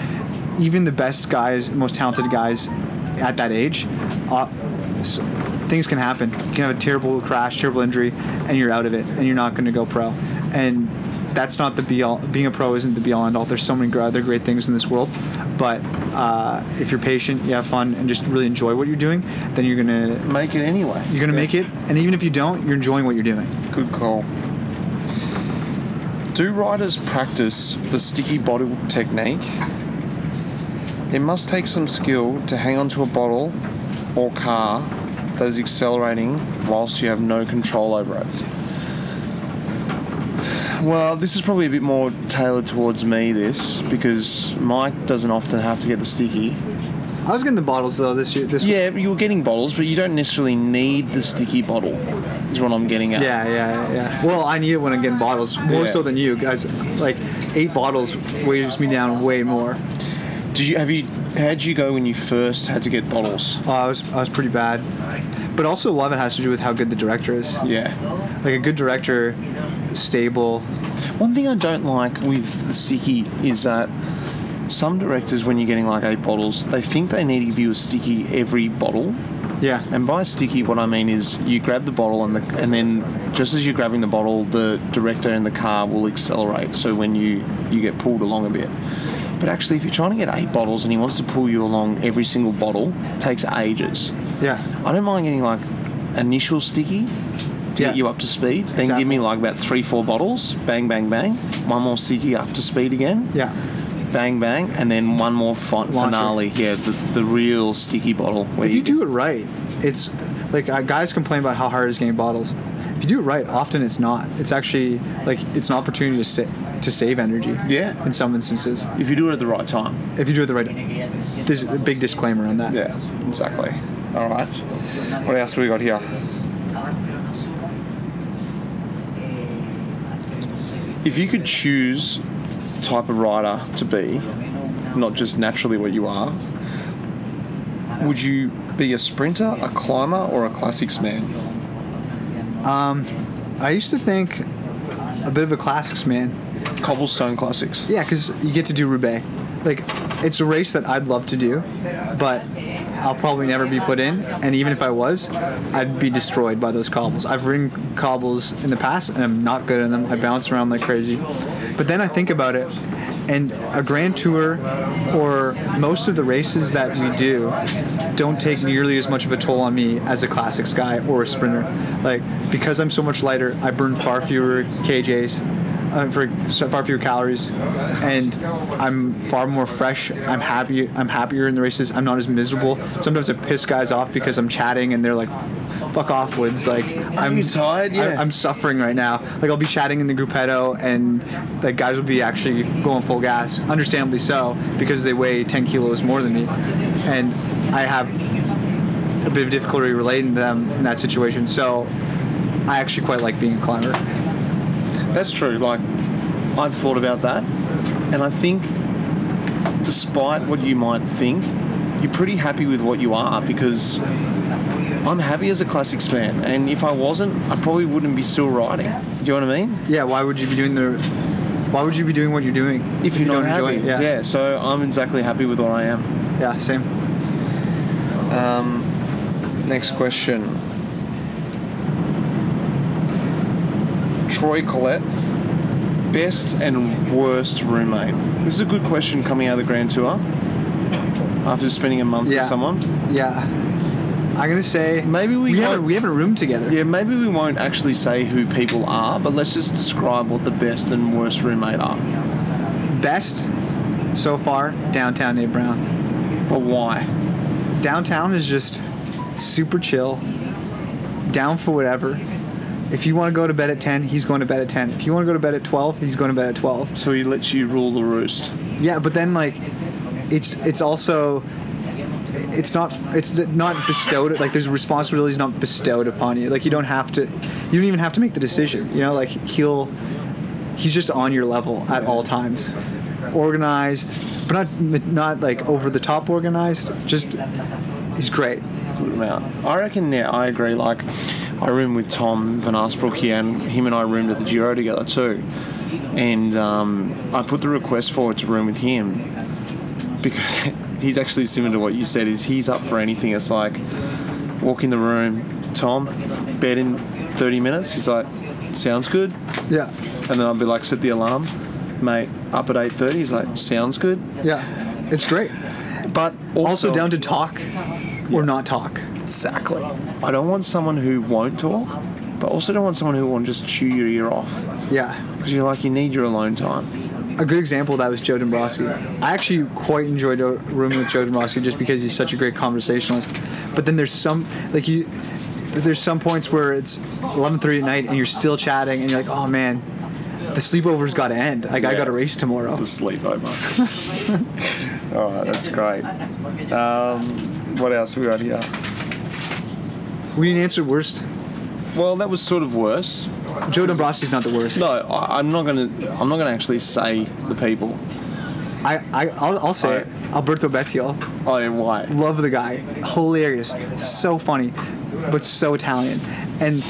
even the best guys, most talented guys at that age, uh, s- things can happen. You can have a terrible crash, terrible injury, and you're out of it, and you're not going to go pro. And that's not the be all. Being a pro isn't the be all end all. There's so many other great things in this world, but uh, if you're patient, you have fun, and just really enjoy what you're doing, then you're gonna Make it anyway. you're gonna make it. And even if you don't, you're enjoying what you're doing. Good call. Do riders practice the sticky bottle technique? It must take some skill to hang onto a bottle or car that is accelerating whilst you have no control over it. Well, this is probably a bit more tailored towards me, this, because Mike doesn't often have to get the sticky. I was getting the bottles though this year. This Yeah, you were getting bottles, but you don't necessarily need the sticky bottle, is what I'm getting at. Yeah, yeah, yeah. Well, I need it when I'm getting bottles more Yeah. so than you guys. Like eight bottles weighs me down way more. Did you have you? How did you go when you first had to get bottles? Oh, I was I was pretty bad. But also a lot of it has to do with how good the director is. Yeah. Like a good director, stable. One thing I don't like with the sticky is that some directors, when you're getting like eight bottles, they think they need to give you a sticky every bottle. Yeah. And by sticky, what I mean is you grab the bottle and the, and then just as you're grabbing the bottle, the director in the car will accelerate. So when you you get pulled along a bit. But actually, if you're trying to get eight bottles and he wants to pull you along every single bottle, it takes ages. Yeah. I don't mind getting like initial sticky to Yeah. get you up to speed. Then Exactly. give me like about three, four bottles. Bang, bang, bang. One more sticky up to speed again. Yeah. Bang, bang, and then one more fi- finale. Yeah, the, the real sticky bottle. If you do it right, it's like uh, guys complain about how hard it is getting bottles. if you do it right, often it's not. It's actually like it's an opportunity to sit to save energy. Yeah. In some instances, If you do it at the right time. if you do it the right, there's a big disclaimer on that. Yeah, exactly. All right. What else we got here? If you could choose type of rider to be, not just naturally what you are, would you be a sprinter, a climber, or a classics man? Um, I used to think a bit of a classics man. Cobblestone classics. Yeah, because you get to do Roubaix. Like, it's a race that I'd love to do, but I'll probably never be put in. And even if I was, I'd be destroyed by those cobbles. I've ridden cobbles in the past, and I'm not good at them. I bounce around like crazy. But then I think about it, and a Grand Tour or most of the races that we do don't take nearly as much of a toll on me as a classics guy or a sprinter. Like, because I'm so much lighter, I burn far fewer KJs uh, for so far fewer calories, and I'm far more fresh. I'm happy. I'm happier in the races. I'm not as miserable. Sometimes I piss guys off because I'm chatting and they're like, "Fuck off, Woods." Like I'm you tired? I, Yeah. I'm suffering right now. Like I'll be chatting in the gruppetto, and like guys will be actually going full gas, understandably so, because they weigh 10 kilos more than me, and I have a bit of difficulty relating to them in that situation. So I actually quite like being a climber. That's true. Like, I've thought about that, and I think, despite what you might think, you're pretty happy with what you are because I'm happy as a classics fan, and if I wasn't, I probably wouldn't be still riding. Do you know what I mean? Yeah, why would you be doing the? Why would you be doing what you're doing If you're you not don't happy, enjoy it? yeah. So I'm exactly happy with what I am. yeah, same. Um, Next question. Troy Collette, best and worst roommate. This is a good question coming out of the Grand Tour. After spending a month Yeah. with someone, Yeah, I'm gonna say Maybe we we haven't we haven't roomed together. yeah, maybe we won't actually say who people are, but let's just describe what the best and worst roommate are. Best so far, downtown Nate Brown. But why? Downtown is just super chill, down for whatever. If you want to go to bed at 10, he's going to bed at 10. If you want to go to bed at 12, he's going to bed at 12. So he lets you rule the roost. Yeah, but then like, it's it's also it's not it's not bestowed like there's responsibilities not bestowed upon you. Like you don't have to you don't even have to make the decision. You know, like he'll he's just on your level at all times, organized, but not not like over the top organized. Just he's great. good amount. I reckon, yeah, I agree. Like, I roomed with Tom Van Asbroeck here, and him and I roomed at the Giro together too. And um, I put the request forward to room with him because he's actually similar to what you said. Is he's up for anything? It's like walk in the room, Tom, bed in 30 minutes. He's like, sounds good. Yeah, And then I'll be like, set the alarm, mate. Up at 8:30. He's like, sounds good. yeah, it's great. But Also, down to talk or not talk. Exactly. I don't want someone who won't talk, but also don't want someone who won't just chew your ear off. Yeah. Because you're like, you need your alone time. A good example of that was Joe Dombrowski. I actually quite enjoyed a room with Joe Dombrowski just because he's such a great conversationalist. But then there's some like you, there's some points where it's 11:30 at night and you're still chatting and you're like, oh man, the sleepover's got to end. Like I got a race tomorrow. The sleepover. All right, that's great. Um, what else we got here? We didn't answer worst. Well, that was sort of worse. Joe Dombrowski's not the worst. No, I, I'm not gonna. I'm not gonna actually say the people. I, I I'll, I'll say it. Alberto Bettiol. Oh, and why? Love the guy. Hilarious. So funny, but so Italian. And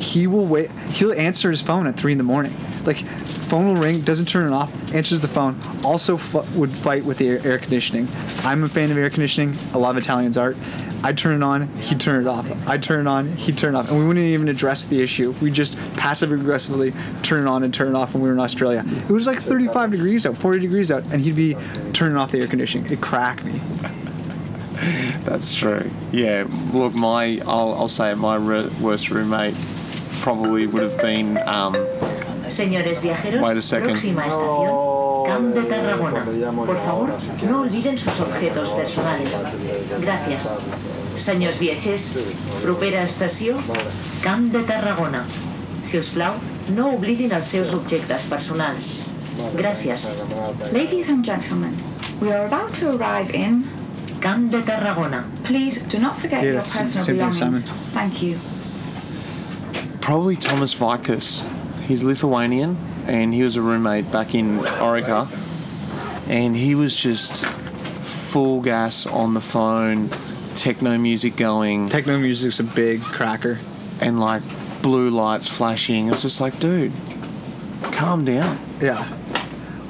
he will wait. He'll answer his phone at three in the morning. Like, phone will ring, doesn't turn it off, answers the phone. Also, f- would fight with the air, air conditioning. I'm a fan of air conditioning. A lot of Italians aren't. I'd turn it on, he'd turn it off. I'd turn it on, he'd turn it off. And we wouldn't even address the issue. We'd just passive aggressively turn it on and turn it off when we were in Australia. It was like 35 degrees out, 40 degrees out, and he'd be turning off the air conditioning. It cracked me. That's true. Yeah. Look, my. I'll, I'll say. My re- worst roommate probably would have been. Um, Señores viajeros, próxima estación, Camp de Tarragona. Por favor, no olviden sus objetos personales. Gracias. Senyors viatgers, propera estació, Camp de Tarragona. Si us plau, no oblidin els seus objectes personals. Gràcies. Ladies and gentlemen, we are about to arrive in. Camp de Tarragona. Please do not forget Yeah, your personal belongings. Thank you. Probably Thomas Vikas. He's Lithuanian and he was a roommate back in Orica. And he was just full gas on the phone, techno music going, Techno music's a big cracker. and like blue lights flashing. It was just like, dude, calm down. Yeah.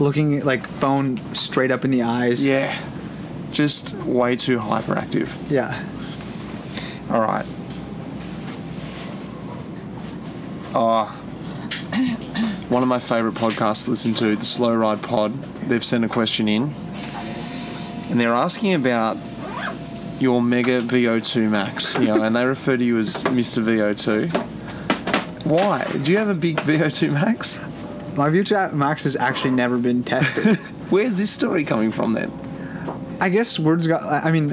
Looking at, like phone straight up in the eyes. Yeah. Just way too hyperactive. Yeah. All right. Oh, one of my favorite podcasts to listen to, the Slow Ride Pod. They've sent a question in, and they're asking about your Mega VO2 Max. You know, and they refer to you as Mr. VO2. Why? Do you have a big VO2 Max? My VO2 Max has actually never been tested. Where's this story coming from then? I guess words got. I mean,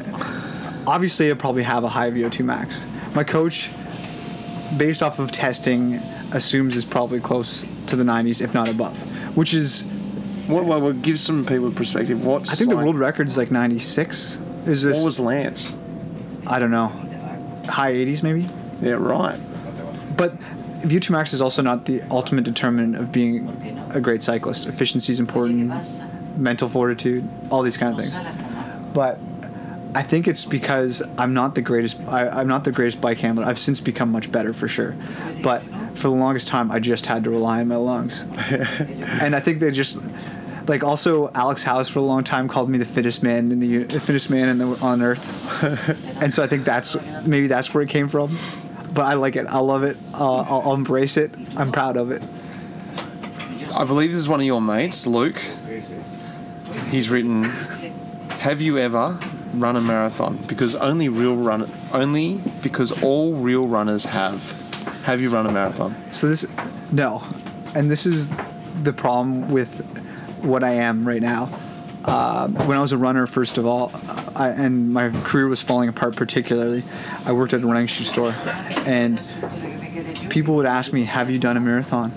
obviously, I probably have a high VO2 max. My coach, based off of testing, assumes is probably close to the 90s, if not above. Which is, What? What? what give some people perspective. What? I think the world record is like 96. Is this? What was Lance? I don't know, high 80s maybe. Yeah, right. But VO2 max is also not the ultimate determinant of being a great cyclist. Efficiency is important, mental fortitude, all these kind of things. But I think it's because I'm not the greatest. I, I'm not the greatest bike handler. I've since become much better for sure, but for the longest time I just had to rely on my lungs, and I think they just. Like also, Alex Howes for a long time called me the fittest man in the the fittest man in the, on earth, and so I think that's maybe that's where it came from. But I like it. I love it. Uh, I'll, I'll embrace it. I'm proud of it. I believe this is one of your mates, Luke. He's written, "Have you ever run a marathon? Because only real run, only because all real runners have. Have you run a marathon? So this, no, and this is the problem with what I am right now. Uh, when I was a runner, first of all, I, and my career was falling apart. Particularly, I worked at a running shoe store, and people would ask me, "Have you done a marathon?"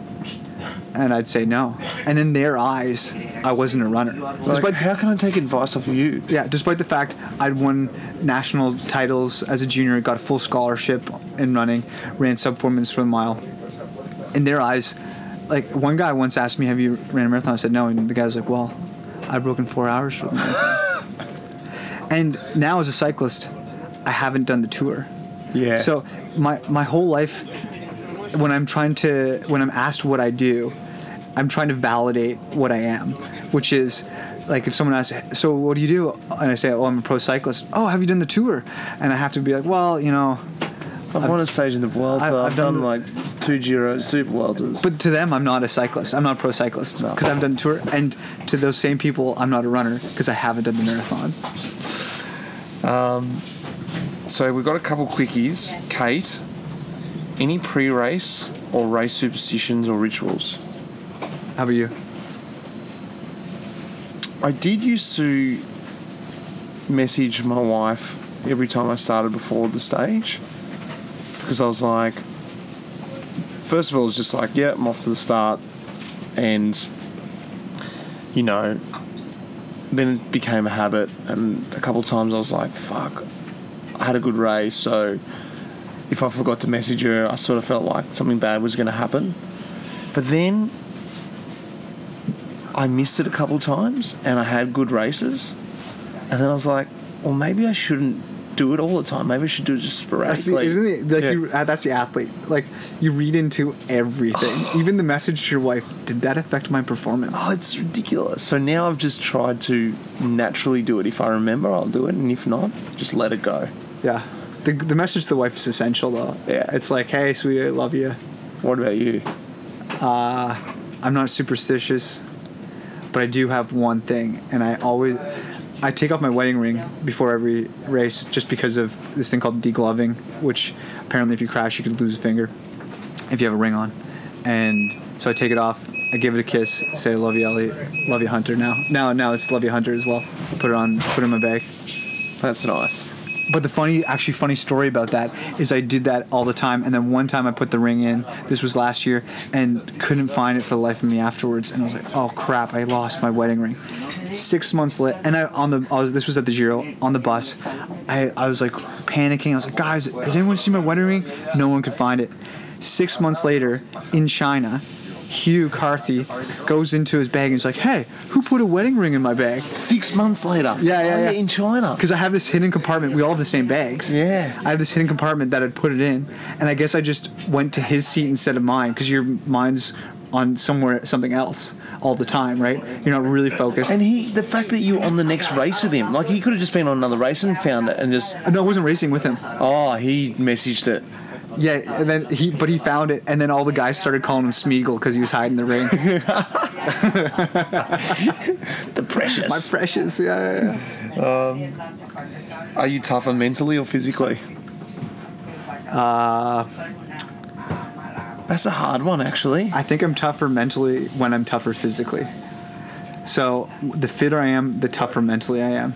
And I'd say no. And in their eyes, I wasn't a runner. Like, Despite how can I take advice off of you? yeah, despite the fact I'd won national titles as a junior, got a full scholarship in running, ran sub four minutes for the mile. In their eyes, like one guy once asked me, "Have you ran a marathon?" I said no, and the guy was like, "Well, I've broken four hours for the marathon." and now as a cyclist, I haven't done the tour. Yeah. So my my whole life, when I'm trying to when I'm asked what I do, I'm trying to validate what I am, which is like if someone asks, "So what do you do?" and I say, "Oh, I'm a pro cyclist." Oh, have you done the tour? And I have to be like, "Well, you know." I've won a stage in the Vuelta. I've- I've, I've done done, the- like two Giro Super Vueltas. But to them, I'm not a cyclist. I'm not a pro cyclist No. because I've done the tour. And to those same people, I'm not a runner because I haven't done the marathon. Um, so we've got a couple quickies. Kate, any pre-race or race superstitions or rituals? How about you? I did used to message my wife every time I started before the stage because I was like, first of all, it's just like, yeah, I'm off to the start, and you know, then it became a habit, and a couple times I was like, fuck, I had a good race, so if I forgot to message her, I sort of felt like something bad was going to happen, but then I missed it a couple times and I had good races. And then I was like, well, maybe I shouldn't do it all the time. Maybe I should do it just That's the, sporadically. isn't it? Like Yeah. you, uh, that's the athlete. Like you read into everything, even the message to your wife. Did that affect my performance? Oh, it's ridiculous. So now I've just tried to naturally do it. If I remember, I'll do it. And if not, just let it go. Yeah. The, the message to the wife is essential though. Yeah. It's like, hey, sweetie, love you. What about you? Uh, I'm not superstitious, but I do have one thing, and I always I take off my wedding ring before every race just because of this thing called degloving, which apparently if you crash you could lose a finger if you have a ring on. And so I take it off, I give it a kiss, say I love you, Ellie, love you, Hunter. Now, now, now it's love you, Hunter as well. Put it on, put it in my bag. That's nice. But the funny, actually funny story about that is I did that all the time, and then one time I put the ring in. This was last year, and couldn't find it for the life of me afterwards. And I was like, oh crap, I lost my wedding ring. Six months later, and I on the I was this was at the Giro on the bus. I I was like panicking. I was like, guys, has anyone seen my wedding ring? No one could find it. Six months later, in China. Hugh Carthy goes into his bag and he's like, "Hey, who put a wedding ring in my bag?" Six months later. Yeah, yeah, yeah. In China. because I have this hidden compartment. We all have the same bags. Yeah. I have this hidden compartment that I'd put it in, and I guess I just went to his seat instead of mine because your mind's on somewhere something else all the time, right? You're not really focused. And he, the fact that you were on the next race with him, like he could have just been on another race and found it and just, no, I wasn't racing with him. oh, he messaged it. Yeah, and then he, but he found it, and then all the guys started calling him Smeagol because he was hiding the ring. The precious. My precious, yeah, yeah, yeah. Are you tougher mentally or physically? Uh, That's a hard one, actually. I think I'm tougher mentally when I'm tougher physically. So the fitter I am, the tougher mentally I am.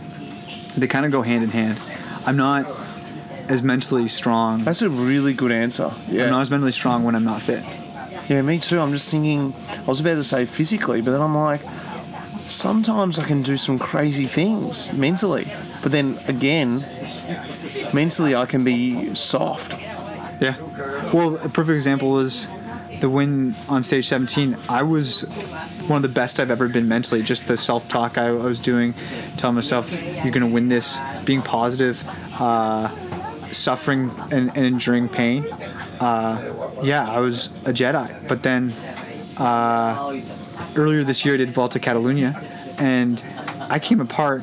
They kind of go hand in hand. I'm not as mentally strong. That's a really good answer. Yeah. I'm not as mentally strong when I'm not fit. Yeah, me too. I'm just thinking, I was about to say physically, but then I'm like, sometimes I can do some crazy things mentally. But then again, mentally I can be soft. Yeah. Well, a perfect example was the win on stage 17. I was one of the best I've ever been mentally. Just the self talk I, I was doing, telling myself, you're going to win this, being positive, uh, suffering and, and enduring pain. Uh, yeah, I was a Jedi. But then uh, earlier this year, I did Volta Catalunya, and I came apart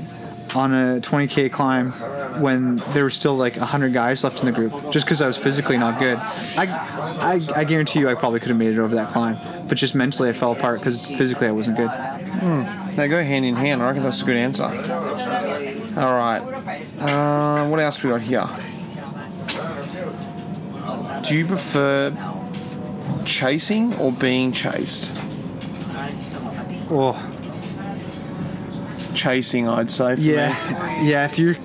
on a 20k climb when there were still like 100 guys left in the group just because I was physically not good. I, I, I guarantee you I probably could have made it over that climb, but just mentally I fell apart because physically I wasn't good. They go hand in hand. I reckon that's a good answer. All right. Uh, what else we got here? Do you prefer chasing or being chased? Oh, Chasing, I'd say. For Me. yeah, yeah. If you're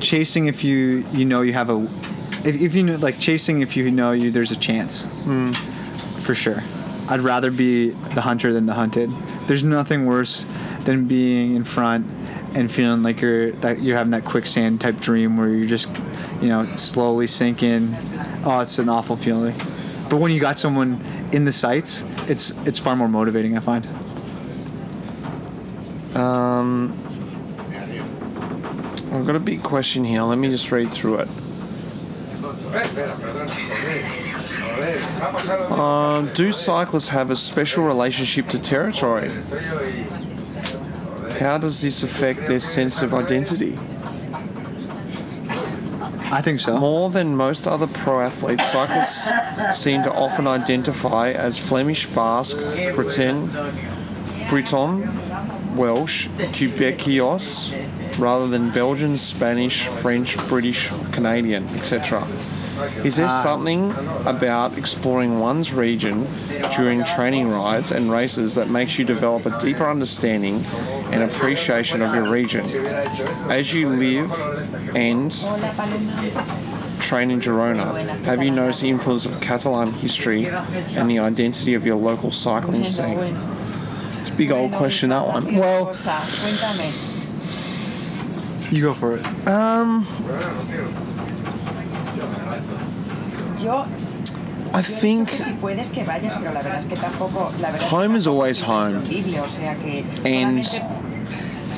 chasing, if you you know you have a, if, if you know like chasing, if you know you there's a chance, mm. for sure. I'd rather be the hunter than the hunted. There's nothing worse than being in front and feeling like you're that you're having that quicksand type dream where you're just, you know, slowly sinking. Oh, it's an awful feeling. But when you got someone in the sights, it's it's far more motivating. I find. Um, I've got a big question here. Let me just read through it. Um, do cyclists have a special relationship to territory? How does this affect their sense of identity? I think so. More than most other pro athletes, cyclists seem to often identify as Flemish, Basque, Breton, Breton, Welsh, Quebecois, rather than Belgian, Spanish, French, British, Canadian, etc. Is there ah. something about exploring one's region during training rides and races that makes you develop a deeper understanding and appreciation of your region? As you live and train in Girona, have you noticed the influence of Catalan history and the identity of your local cycling scene? It's a big old question, that one. Well, You go for it. um, I yo he dicho think que si puedes que vayas, pero la verdad es que tampoco. La verdad es que Home is always home. imprescindible, O sea que And solamente-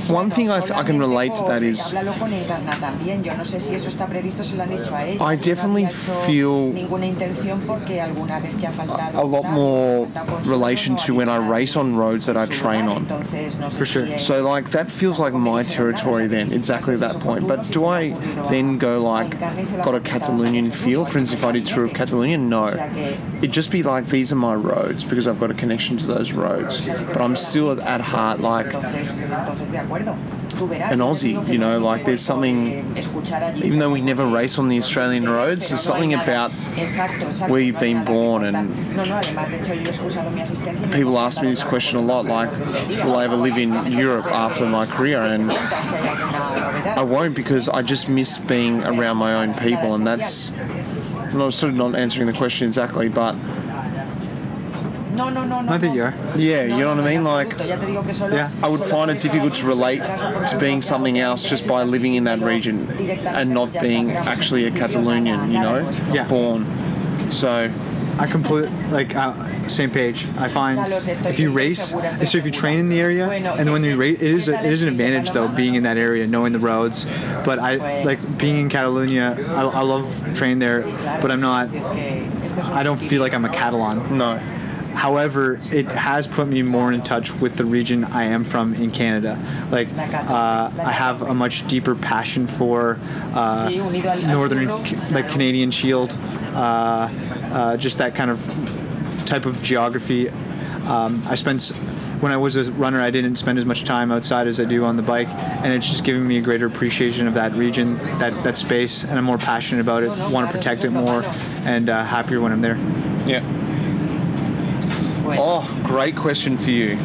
one thing I, Bueno, I can relate to that solamente is Háblalo con Encarna también. Yo no sé si eso está previsto, se lo han dicho a ella. I definitely feel Ninguna intención porque alguna vez que ha faltado. a lot more relation to when I race on roads that I train on. entonces no sé For sure. So like that feels like my territory then, exactly at that point. But do I then go like got a Catalonian feel? For instance, if I did tour of Catalonia, no. It'd just be like these are my roads because I've got a connection to those roads. But I'm still at, at heart like Entonces, entonces de acuerdo. Tú an Aussie. You know, like there's something. Even though we never race on the Australian roads, there's Pero no hay something about where you've been born and No, no, además, de hecho, yo he excusado mi asistencia y me he people ask me this question a lot like, will I ever live in Europe after my career? And Si hay alguna novedad. I won't because I just miss being around my own people, and that's. I'm sort of not answering the question exactly, but No, no, no, no. I think no. you are. Yeah, No, you know no, what I mean? en Like, absoluto. Ya te digo que solo- Yeah. I would find it difficult to relate to being something else just by living in that region and not being actually a Catalonian, you know, Yeah. born. So, I completely like uh, same page. I find if you race, so if you train in the area, and when you race, it is a, it is an advantage though being in that area, knowing the roads. But I like being in Catalonia. I, I love training there, but I'm not. si es que este es un I don't feel like I'm a Catalan. no. However, it has put me more in touch with the region I am from in Canada. Like, uh, I have a much deeper passion for uh, northern, like. Canadian Shield, uh, uh, just that kind of type of geography. Um, I spent when I was a runner, I didn't spend as much time outside as I do on the bike, and it's just giving me a greater appreciation of that region, that that space, and I'm more passionate about it. Want to protect it more, and uh, happier when I'm there. Yeah. Bueno, Oh, great question for you.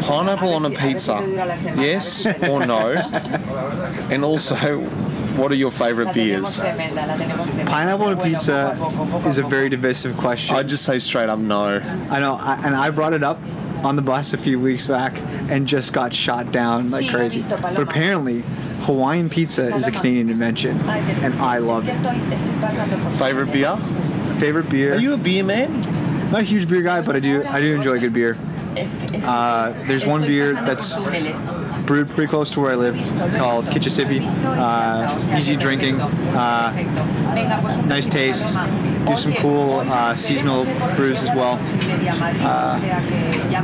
Pineapple on a si- a ver si pizza. me dura la semana, a ver Yes or no? And also, what are your favourite beers? tremenda, la tenemos tremenda. Pineapple on a pizza poco a poco, poco is a a very divisive question. I'd just say straight up no. I know, I, and I brought it up on the bus a few weeks back and just got shot down like Sí, lo he crazy. But apparently, Hawaiian pizza is a Canadian invention, and I love it. estoy, estoy pasando por Favourite beer? Favorite beer? Are you a beer man? Not a huge beer guy, but I do I do enjoy good beer. Uh, there's one beer that's. Brewed pretty close to where I live, called Kichesippi. Uh, easy drinking, uh, nice taste. Do some cool uh, seasonal brews as well. Uh,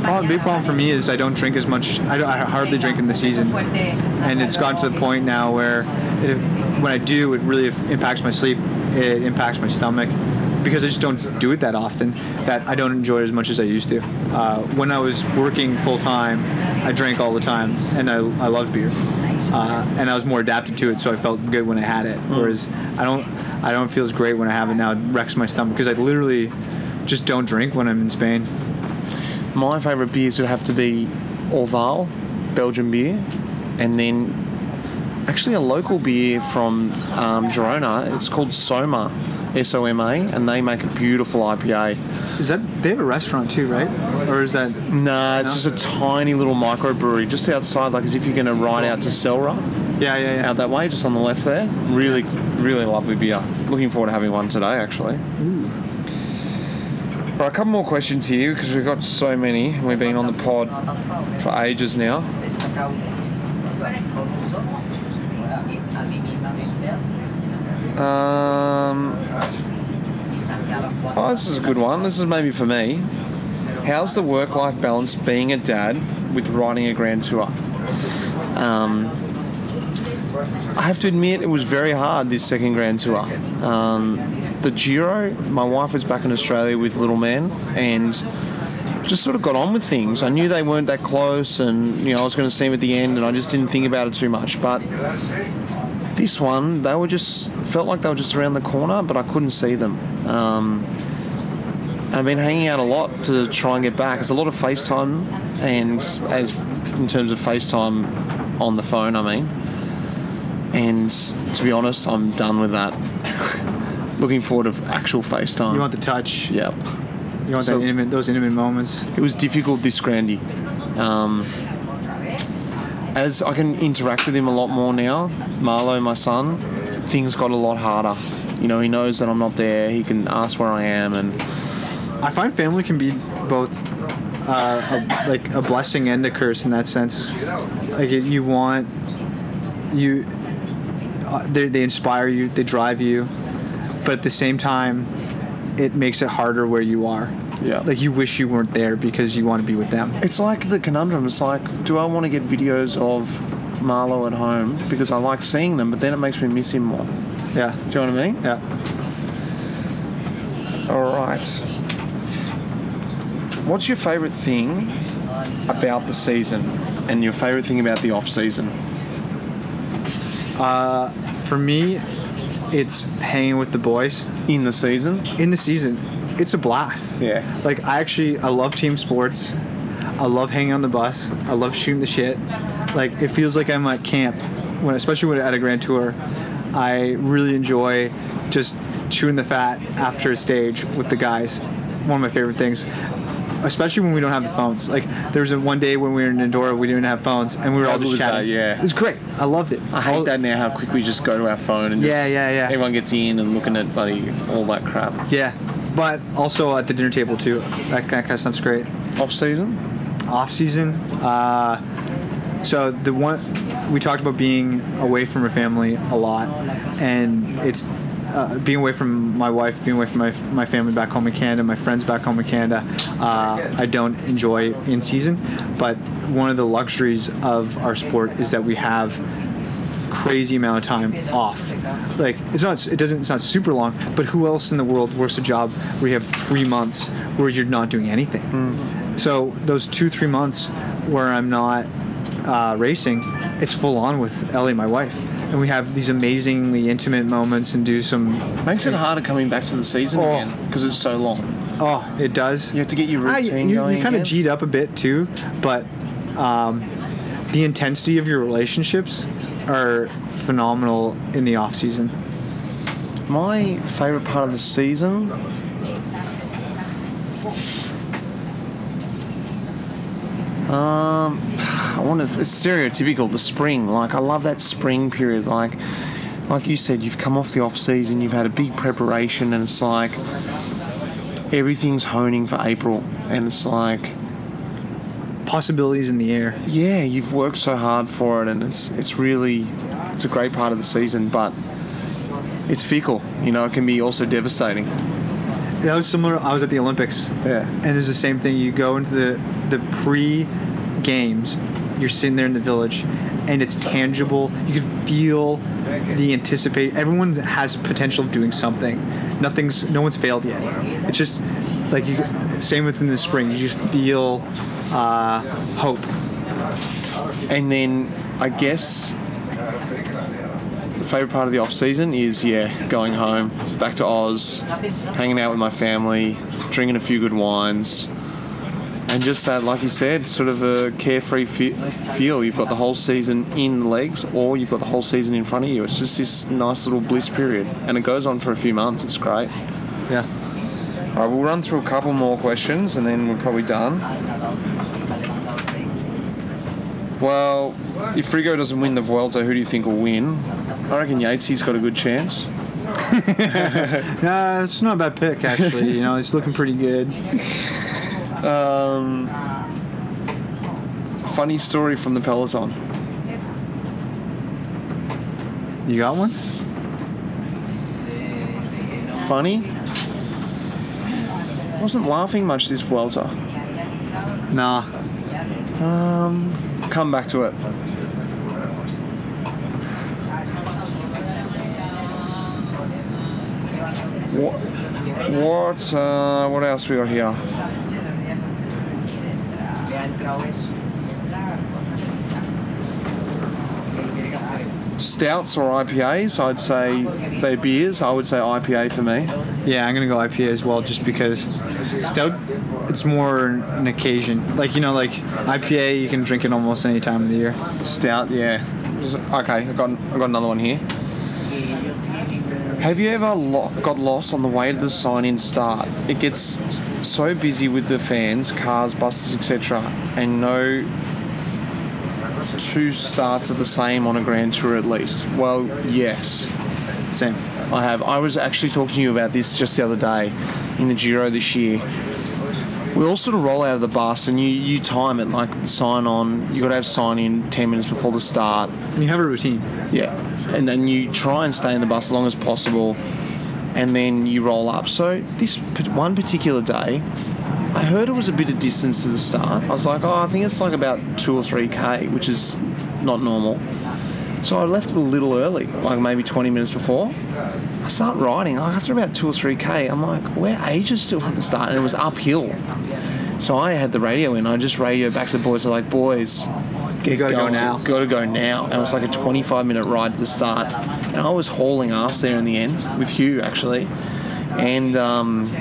Well, big problem for me is I don't drink as much. I, I hardly drink in the season, and it's gotten to the point now where it, when I do, it really impacts my sleep. It impacts my stomach because I just don't do it that often. That I don't enjoy it as much as I used to. Uh, when I was working full time, I drank all the time, and I, I loved beer, uh, and I was more adapted to it, so I felt good when I had it. Whereas I don't, I don't feel as great when I have it now. It wrecks my stomach because I literally just don't drink when I'm in Spain. My favourite beers would have to be Orval, Belgian beer, and then actually a local beer from um, Girona. It's called Soma, S O M A, and they make a beautiful IPA. Is that they have a restaurant too, right? Or is that Nah, it's No? just a tiny little microbrewery just outside, like as if you're going to ride out to Celrà, yeah, yeah, yeah. out that way, just on the left there. Really, really lovely beer. Looking forward to having one today, actually. Ooh. All right, a couple more questions here because we've got so many. We've been on the pod for ages now. Um, oh, this is a good one. This is maybe for me. How's the work-life balance being a dad with riding a grand tour? Um, I have to admit, it was very hard this second grand tour. Um, the Giro, my wife was back in Australia with little man, and just sort of got on with things. I knew they weren't that close, and you know I was going to see them at the end, and I just didn't think about it too much. But this one, they were just felt like they were just around the corner, but I couldn't see them. Um, I've been hanging out a lot to try and get back. It's a lot of FaceTime, and as in terms of FaceTime on the phone, I mean. And to be honest, I'm done with that. Looking forward to actual FaceTime. You want the touch. Yep. You want So- that intimate, those intimate moments. It was difficult this Grandy. Um, as I can interact with him a lot more now, Marlo, my son, things got a lot harder. You know, he knows that I'm not there. He can ask where I am, and I find family can be both uh, a, like a blessing and a curse in that sense. Like you want you, uh, they, they inspire you, they drive you, but at the same time, it makes it harder where you are. Yeah. Like you wish you weren't there because you want to be with them. it's like the conundrum. It's like, do I want to get videos of Marlo at home because I like seeing them, but then it makes me miss him more. Yeah. Do you know what I mean? Yeah. All right. What's your favourite thing about the season, and your favourite thing about the off season? Uh, for me, it's hanging with the boys In the season? in the season. It's a blast. Yeah. Like I actually I love team sports. I love hanging on the bus. I love shooting the shit. Like it feels like I'm at camp when especially when at a grand tour. I really enjoy just chewing the fat after a stage with the guys. One of my favorite things. Especially when we don't have the phones. Like there was a one day when we were in Andorra, we didn't have phones, and we were all just was that? chatting. Yeah. it was great. I loved it. I hate All- that now. How quick we just go to our phone and just, Yeah, yeah, yeah. Everyone gets in and looking at bloody all that crap. Yeah, but also at the dinner table too. That, that kind of stuff's great. Off season? off season. Uh, so the one we talked about being away from our family a lot, and it's uh, being away from my wife, being away from my, my family back home in Canada, my friends back home in Canada. Uh, I don't enjoy in season, but one of the luxuries of our sport is that we have crazy amount of time off. Like it's not it doesn't it's not super long, but who else in the world works a job where you have three months where you're not doing anything? So those two three months where I'm not uh, racing, it's full on with Ellie, my wife, and we have these amazingly intimate moments and do some. Makes it harder coming back to the season Oh. again because it's so long. Oh, it does. You have to get your routine you, going. you kind of. G'd up a bit too, but um, the intensity of your relationships are phenomenal in the off season. My favorite part of the season. Um, I want to. It's stereotypical. The spring, like I love that spring period. Like, like you said, you've come off the off season. You've had a big preparation, and it's like everything's honing for April, and it's like Possibilities in the air. yeah, you've worked so hard for it, and it's it's really it's a great part of the season, but it's fickle. You know, it can be also devastating. That was similar. I was at the Olympics, Yeah. and it's the same thing. You go into the the pre games, you're sitting there in the village, and it's tangible. You can feel the anticipate. Everyone has potential of doing something. Nothing's no one's failed yet. It's just like you. Same within the spring. You just feel uh, hope. And then I guess the favourite part of the off season is yeah, going home, back to Oz, hanging out with my family, drinking a few good wines, and just that, like you said, sort of a carefree feel. You've got the whole season in the legs, or you've got the whole season in front of you. It's just this nice little bliss period, and it goes on for a few months. It's great. Yeah. All right, we'll run through a couple more questions, and then we're probably done. Well, if Rigo doesn't win the Vuelta, who do you think will win? I reckon Yatesy's got a good chance. Yeah, it's not a bad pick actually. you know, he's looking pretty good. Um, funny story from the peloton. You got one? Funny? Wasn't laughing much this Vuelta. Nah. Come back to it. What? What? Uh, what else we got here? Stouts or IPAs? I'd say they're beers. I would say IPA for me. Yeah, I'm gonna go IPA as well, just because stout. It's more an occasion. Like you know, like IPA, you can drink it almost any time of the year. Stout, yeah. Okay, I've got, I've got another one here. Have you ever lo- got lost on the way to the sign-in start? It gets so busy with the fans, cars, buses, etc., and no two starts are the same on a Grand Tour at least. Well, yes, Same. I have. I was actually talking to you about this just the other day in the Giro this year. We all sort of roll out of the bus and you, you time it like sign on. You got to have sign in ten minutes before the start. And you have a routine. Yeah, and then you try and stay in the bus as long as possible, and then you roll up. So this one particular day, I heard it was a bit of distance to the start. I was like, oh, I think it's like about two or three k, which is not normal. So I left a little early, like maybe 20 minutes before. I start riding, like after about two or three k, I'm like, we're ages still from the start, and it was uphill. So I had the radio in. I just radioed back to the boys, like, boys, get gotta go going. now. Got to go now. And it was like a 25 minute ride to the start. And I was hauling ass there in the end with Hugh actually. And um,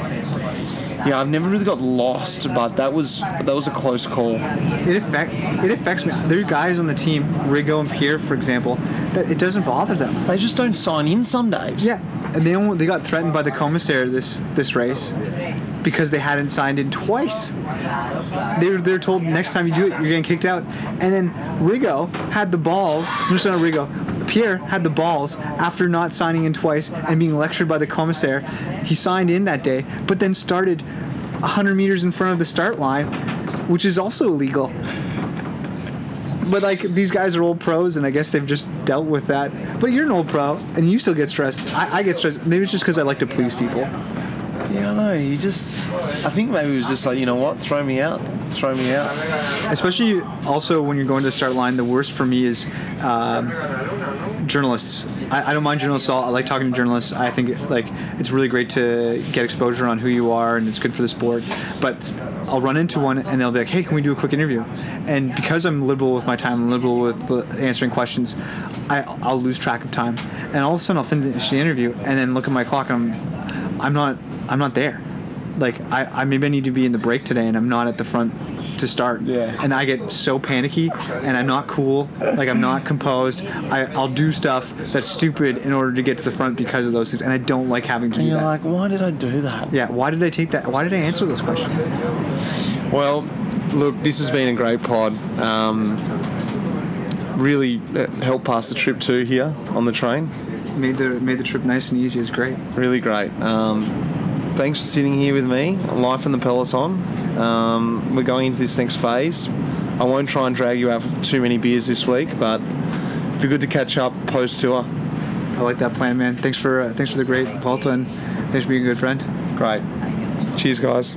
yeah, I've never really got lost, but that was that was a close call. It affect it affects me. There are guys on the team, Rigo and Pierre, for example, that it doesn't bother them. They just don't sign in some days. Yeah, and they almost, they got threatened by the commissaire this this race because they hadn't signed in twice. They were they're told next time you do it, you're getting kicked out. And then Rigo had the balls. No, not Rigo. Pierre had the balls after not signing in twice and being lectured by the commissaire. He signed in that day, but then started 100 meters in front of the start line, which is also illegal. But like these guys are old pros, and I guess they've just dealt with that. But you're an old pro, and you still get stressed. I, I get stressed. Maybe it's just because I like to please people. Yeah, I know. He just, I think maybe it was just like, you know what, throw me out, throw me out. Especially also when you're going to the start line. The worst for me is um, journalists. I, I don't mind journalists at all. I like talking to journalists. I think like it's really great to get exposure on who you are, and it's good for the sport. But I'll run into one, and they'll be like, "Hey, can we do a quick interview?" And because I'm liberal with my time, I'm liberal with answering questions. I, I'll lose track of time, and all of a sudden I'll finish the interview, and then look at my clock, I'm, I'm not, I'm not there. Like I, I maybe I need to be in the break today, and I'm not at the front to start. Yeah. And I get so panicky, and I'm not cool. Like I'm not composed. I, I'll do stuff that's stupid in order to get to the front because of those things, and I don't like having to And do you're that. like, why did I do that? yeah. Why did I take that? Why did I answer those questions? Well, look, this has been a great pod. Um, really uh, helped pass the trip too here on the train. Made the made the trip nice and easy. It was great. Really great. Um, thanks for sitting here with me, live in the Peloton. Um, we're going into this next phase. I won't try and drag you out for too many beers this week, but it'd be good to catch up post tour. I like that plan, man. Thanks for uh, thanks for the great Vuelta, and thanks for being a good friend. Great. Cheers, guys.